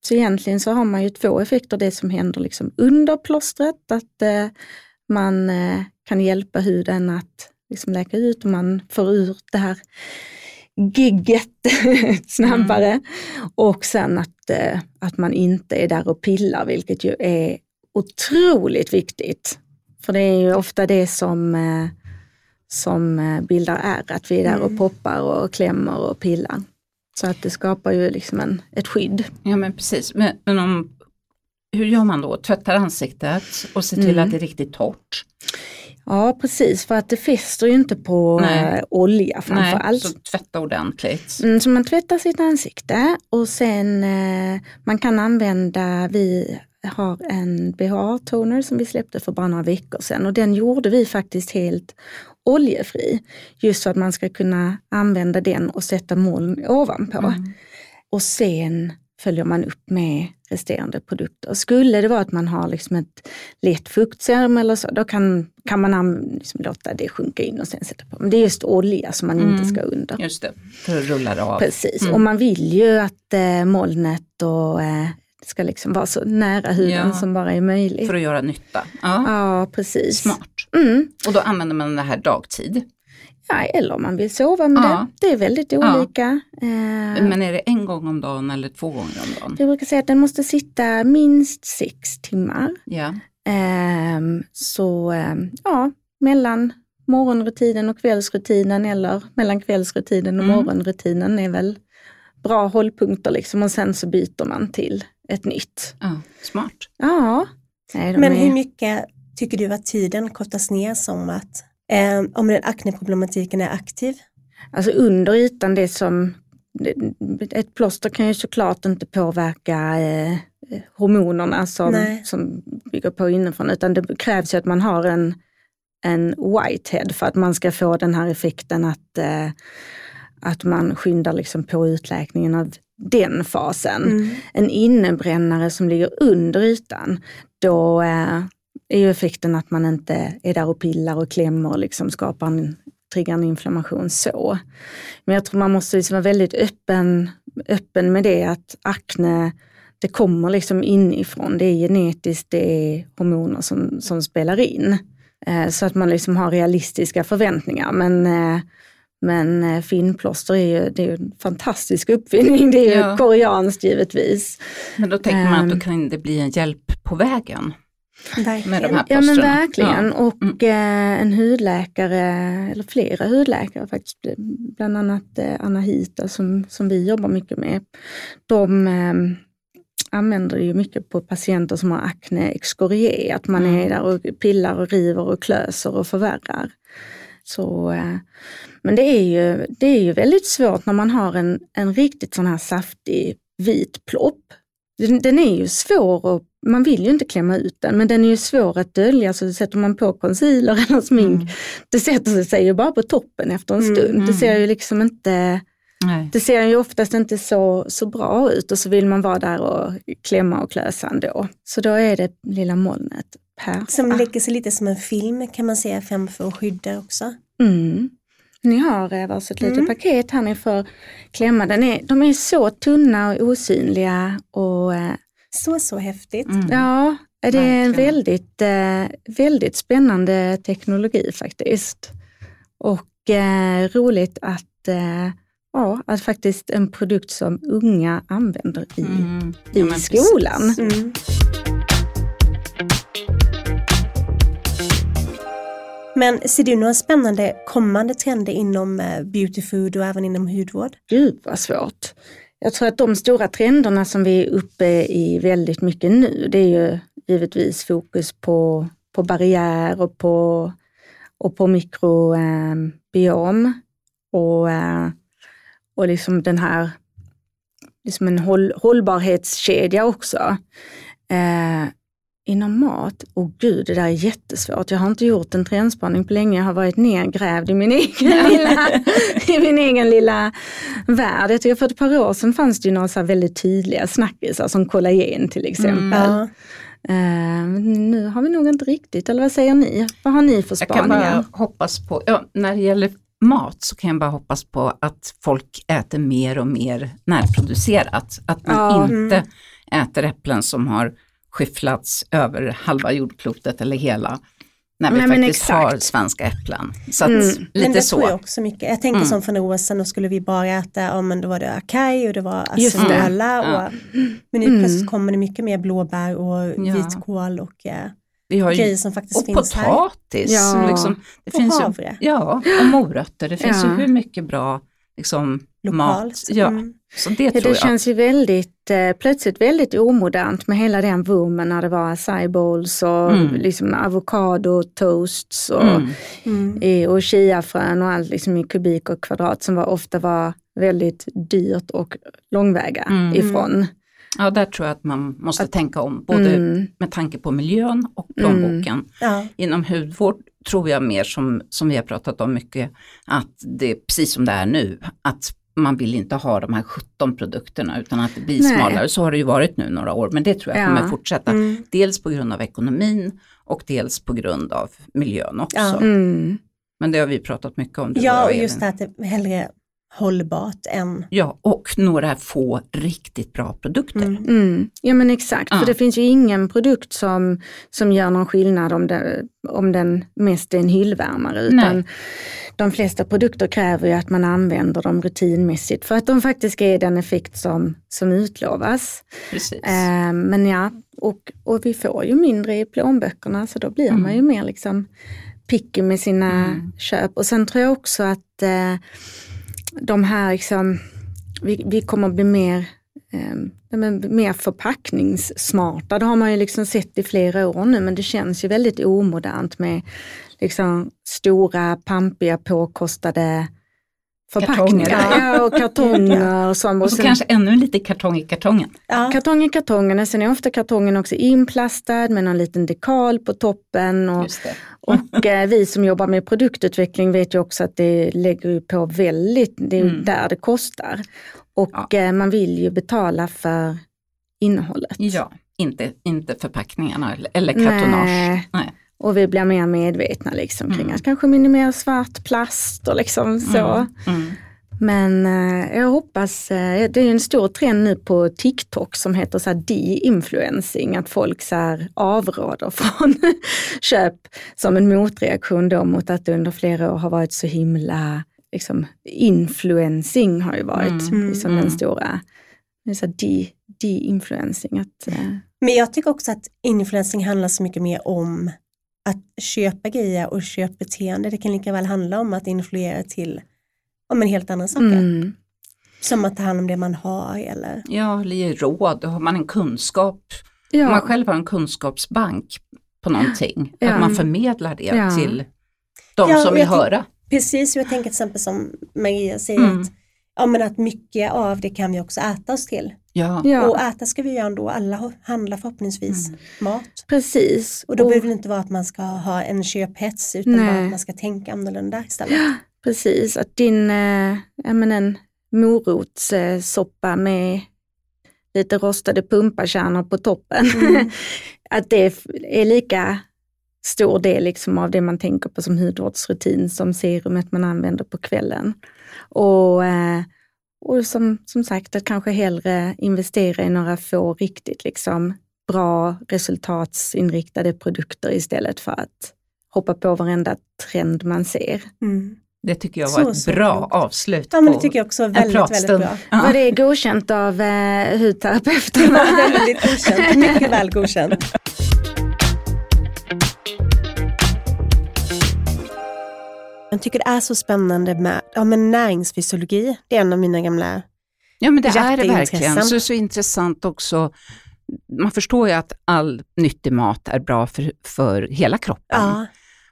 S3: så egentligen så har man ju två effekter, det som händer liksom under plåstret, att eh, man eh, kan hjälpa huden att liksom läka ut och man får ur det här gigget snabbare. Och sen att, att man inte är där och pillar, vilket ju är otroligt viktigt. För det är ju ofta det som, eh, som eh, bildar ärr, att vi är där och
S2: Mm.
S3: poppar och klämmer och pillar. Så att det skapar ju liksom en, ett skydd.
S1: Ja men precis. Men, men om, hur gör man då? Tvättar ansiktet och ser till
S3: Mm.
S1: att det är riktigt torrt?
S3: Ja precis, för att det fäster ju inte på
S1: Nej.
S3: eh, olja framför allt.
S1: så tvätta ordentligt.
S3: Mm, så man tvättar sitt ansikte och sen eh, man kan använda, vi har en BHA-toner som vi släppte för bara några veckor sedan och den gjorde vi faktiskt helt oljefri. Just så att man ska kunna använda den och sätta moln ovanpå.
S1: Mm.
S3: Och sen följer man upp med resterande produkter. Skulle det vara att man har liksom ett lätt fuktserum eller så, då kan, kan man an- liksom låta det sjunka in och sen sätta på. Men det är just olja som man inte
S1: Mm.
S3: ska under.
S1: Just det, för att rulla det av.
S3: Precis,
S1: Mm.
S3: och man vill ju att eh, molnet och, eh, ska liksom vara så nära huden
S1: Ja.
S3: som bara är möjligt.
S1: För att göra nytta. Ja.
S3: Ja, precis.
S1: Smart.
S3: Mm.
S1: Och då använder man det här dagtid.
S3: Ja, eller om man vill sova med
S1: Ja.
S3: det. Det är väldigt
S1: Ja.
S3: olika. Eh,
S1: Men är det en gång om dagen eller två gånger om dagen?
S3: jag brukar säga att den måste sitta minst sex timmar.
S1: Ja.
S3: Ehm, så ehm, ja, mellan morgonrutinen och kvällsrutinen eller mellan kvällsrutinen och
S1: Mm.
S3: morgonrutinen är väl bra hållpunkter liksom och sen så byter man till ett nytt.
S1: ja. Smart.
S3: Ja. Nej,
S2: Men
S3: är,
S2: hur mycket tycker du att tiden kortas ner som att eh, om den akneproblematiken är aktiv?
S3: Alltså under ytan, det som ett plåster kan ju såklart inte påverka eh, hormonerna som,
S2: Nej.
S3: som bygger på inifrån utan det krävs ju att man har en, en whitehead för att man ska få den här effekten att, eh, att man skyndar liksom på utläkningen av den fasen.
S2: Mm.
S3: En innebrännare som ligger under ytan, då eh, är ju effekten att man inte är där och pillar och klämmer och liksom skapar en, triggar en inflammation så. Men jag tror man måste liksom vara väldigt öppen, öppen med det att akne, det kommer liksom inifrån. Det är genetiskt, det är hormoner som, som spelar in. Eh, så att man liksom har realistiska förväntningar. Men eh, men eh, finnplåster är ju, det är ju en fantastisk uppfinning. Det är ju
S1: Ja.
S3: koreanskt givetvis.
S1: Men då tänker man att då
S3: Ehm.
S1: kan det bli en hjälp på vägen med de
S2: Verkligen.
S1: här
S3: Ja men verkligen.
S1: Ja.
S3: Och eh, en hudläkare, eller flera hudläkare faktiskt, bland annat eh, Anna Hita som, som vi jobbar mycket med. De eh, använder det ju mycket på patienter som har akne excorié, att man
S1: Mm.
S3: är där och pillar och river och klöser och förvärrar. Så, eh, men det är, ju, det är ju väldigt svårt när man har en, en riktigt sån här saftig vit plopp. Den, den är ju svår att, man vill ju inte klämma ut den, men den är ju svår att dölja så sätter man på concealer eller smink,
S1: Mm.
S3: det sätter sig ju bara på toppen efter en
S2: Mm,
S3: stund. Det
S1: mm.
S3: ser ju liksom inte,
S1: Nej.
S3: det ser ju oftast inte så, så bra ut och så vill man vara där och klämma och klösa ändå. Så då är det lilla molnet perfekt.
S2: Som lägger sig lite som en film kan man säga framför och skyddar också.
S3: Mm. Ni har eh, varsitt litet
S2: Mm.
S3: paket här ni får klämma. Den är, de är så tunna och osynliga och eh,
S2: Så, så häftigt.
S1: Mm.
S3: ja, det är en väldigt, eh, väldigt spännande teknologi faktiskt. Och eh, roligt att, eh, ja, att faktiskt en produkt som unga använder i,
S1: Mm.
S3: i
S1: Ja,
S3: skolan.
S2: Mm. Men ser du några spännande kommande trender inom beautyfood beauty food och även inom hudvård?
S3: Gud vad svårt. Jag tror att de stora trenderna som vi är uppe i väldigt mycket nu, det är ju givetvis fokus på, på barriär och på, och på mikrobiom. Ehm, och, eh, och liksom den här, liksom en håll, hållbarhetskedja också. Eh, inom mat, och gud det där är jättesvårt. Jag har inte gjort en trendspaning på länge, jag har varit nedgrävd i min egen lilla, i min egen lilla värld. Jag tycker för ett par år sedan fanns det ju några så här väldigt tydliga snackisar som kollagen till exempel. Eh, men nu har vi nog inte riktigt, eller vad säger ni? Vad har ni för
S1: Jag kan
S3: spaningar?
S1: bara hoppas på, ja, när det gäller mat så kan jag bara hoppas på att folk äter mer och mer närproducerat. Att man
S3: Ja.
S1: inte äter äpplen som har skyfflats över halva jordklotet eller hela. När vi
S3: men
S1: faktiskt har svenska äpplen. Så att,
S3: Mm.
S2: Men
S1: lite
S2: det
S1: så.
S2: tror jag också mycket. Jag tänker
S1: Mm.
S2: som för några år sedan, då skulle vi bara äta, ja men då var det acai och det var
S3: det.
S2: acerola.
S1: Ja.
S2: Och, men nu
S3: Mm.
S2: plötsligt kommer det mycket mer blåbär och
S1: Ja.
S2: vitkål och eh,
S1: Vi har ju,
S2: grejer som faktiskt
S1: och
S2: finns här.
S1: potatis.
S3: Ja.
S1: Liksom, det
S2: Och
S1: finns ju,
S2: havre.
S1: ja, och morötter. Det finns
S3: Ja.
S1: ju hur mycket bra liksom,
S2: Lokalt.
S1: mat. Ja,
S2: Mm.
S1: Så det
S3: Ja,
S1: tror
S3: det
S1: jag.
S3: känns ju väldigt, eh, plötsligt väldigt omodernt med hela den boomen när det var acai bowls och
S1: Mm.
S3: liksom avokado toasts och,
S1: Mm.
S2: Mm.
S3: och chiafrön och allt liksom i kubik och kvadrat som var, ofta var väldigt dyrt och långväga
S1: Mm.
S3: ifrån.
S1: Ja, där tror jag att man måste tänka om, både
S3: Mm.
S1: med tanke på miljön och plånboken.
S2: Ja.
S1: Inom hudvård tror jag mer som, som vi har pratat om mycket, att det är precis som det är nu, att man vill inte ha de här 17 produkterna utan att det blir
S3: Nej.
S1: smalare. Så har det ju varit nu några år, men det tror jag
S3: Ja.
S1: kommer fortsätta.
S2: Mm.
S1: Dels på grund av ekonomin och dels på grund av miljön också.
S2: Ja.
S3: Mm.
S1: Men det har vi pratat mycket om.
S2: ja, och just det att det hellre hållbart än...
S1: Ja, och några få riktigt bra produkter.
S2: Mm.
S3: Mm. Ja men exakt,
S1: Ja.
S3: för det finns ju ingen produkt som, som gör någon skillnad om, det, om den mest är en hyllvärmare. Utan
S1: Nej.
S3: de flesta produkter kräver ju att man använder dem rutinmässigt för att de faktiskt är den effekt som, som utlovas.
S1: Precis.
S3: Eh, men ja, och, och vi får ju mindre i plånböckerna så då blir
S1: Mm.
S3: man ju mer liksom picky med sina
S1: Mm.
S3: köp. Och sen tror jag också att eh, de här, liksom, vi, vi kommer bli mer eh, mer förpackningssmarta. Det har man ju liksom sett i flera år nu men det känns ju väldigt omodernt med liksom stora, pampiga, påkostade förpackningar.
S1: Kartonger.
S3: Ja, och kartonger. Och, som,
S1: och så
S3: sen-
S1: kanske ännu lite kartong i kartongen.
S2: Ja.
S3: Kartong i kartongen, sen är ofta kartongen också inplastad med någon liten dekal på toppen. Och, och eh, vi som jobbar med produktutveckling vet ju också att det lägger på väldigt, det är
S1: Mm.
S3: där det kostar. Och eh, man vill ju betala för innehållet.
S1: Ja, inte, inte förpackningarna eller, eller kartonage.
S3: Nej.
S1: Nej.
S3: Och vi blir mer medvetna liksom kring
S1: Mm.
S3: att kanske minimera svart plast och liksom så.
S1: Mm. Mm.
S3: Men eh, jag hoppas, eh, det är ju en stor trend nu på TikTok som heter så de-influencing, att folk så här avråder från köp som en motreaktion då mot att det under flera år har varit så himla, liksom influencing har ju varit
S1: Mm,
S3: liksom
S1: mm.
S3: den stora, så här de, de-influencing. Att, eh,
S2: Men jag tycker också att influencing handlar så mycket mer om att köpa grejer och köpbeteende. Det kan lika väl handla om att influera till om en helt andra saker.
S3: mm,
S2: Som att ta hand om det man har eller
S1: Ja, eller ge råd. Har man en kunskap, om man
S3: ja,
S1: själv har en kunskapsbank på någonting,
S3: Ja.
S1: att man förmedlar det
S3: Ja.
S1: till de
S2: Ja,
S1: som vill höra.
S2: Precis, och jag tänker till exempel som Maria säger
S1: Mm.
S2: att, ja, men att mycket av det kan vi också äta oss till.
S1: Ja.
S3: ja,
S2: Och äta ska vi göra ändå, alla handlar förhoppningsvis
S1: Mm.
S2: mat.
S3: precis.
S2: Och då
S3: Och-
S2: behöver det inte vara att man ska ha en köphets utan
S3: Nej.
S2: bara att man ska tänka annorlunda istället.
S3: Precis, att din, ja men en morotssoppa med lite rostade pumpakärnor på toppen,
S2: Mm.
S3: att det är lika stor del liksom av det man tänker på som hudvårdsrutin som serumet man använder på kvällen. Och, eh, och som, som sagt att kanske hellre investera i några få riktigt liksom bra resultatsinriktade produkter istället för att hoppa på varenda trend man ser.
S2: Mm.
S1: Det tycker jag
S2: Så,
S1: var ett
S2: så
S1: bra
S2: klokt.
S1: avslut
S2: Ja men det tycker jag också väldigt, väldigt bra.
S1: Ja.
S3: Var det godkänt av eh,
S2: var väldigt godkänt, mycket väl godkänt. Jag tycker det är så spännande med ja, men näringsfysiologi. Det är en av mina gamla...
S1: Ja men det är det verkligen. Så, så intressant också. Man förstår ju att all nyttig mat är bra för, för hela kroppen.
S2: Ja,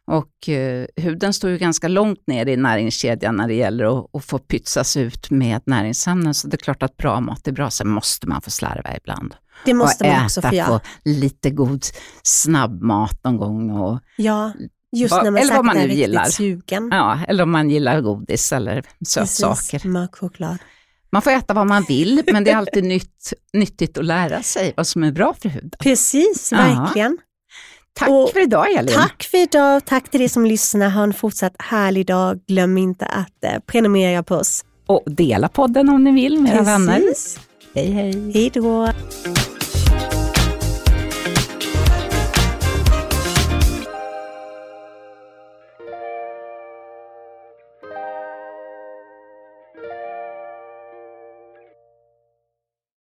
S1: Och eh, huden står ju ganska långt ner i näringskedjan när det gäller att, att få pytsas ut med näringsämnen. Så det är klart att bra mat är bra. Sen måste man få slarva ibland.
S2: det måste
S1: och
S2: man också
S1: äta
S2: få göra.
S1: på lite god snabbmat någon gång. Och,
S2: Ja, just
S1: Va-
S2: när man
S1: eller vad man nu gillar.
S2: sugen.
S1: ja, eller om man gillar godis eller sötsaker.
S2: Mörk choklad.
S1: Man får äta vad man vill, men det är alltid nytt, nyttigt att lära sig vad som är bra för huden.
S2: Precis, verkligen.
S1: Tack
S2: Och
S1: för idag Elin.
S2: Tack för idag, tack till er som lyssnar. Ha en fortsatt härlig dag. Glöm inte att eh, prenumerera på oss.
S1: Och dela podden om ni vill med era vänner. Hej hej.
S2: Hej då.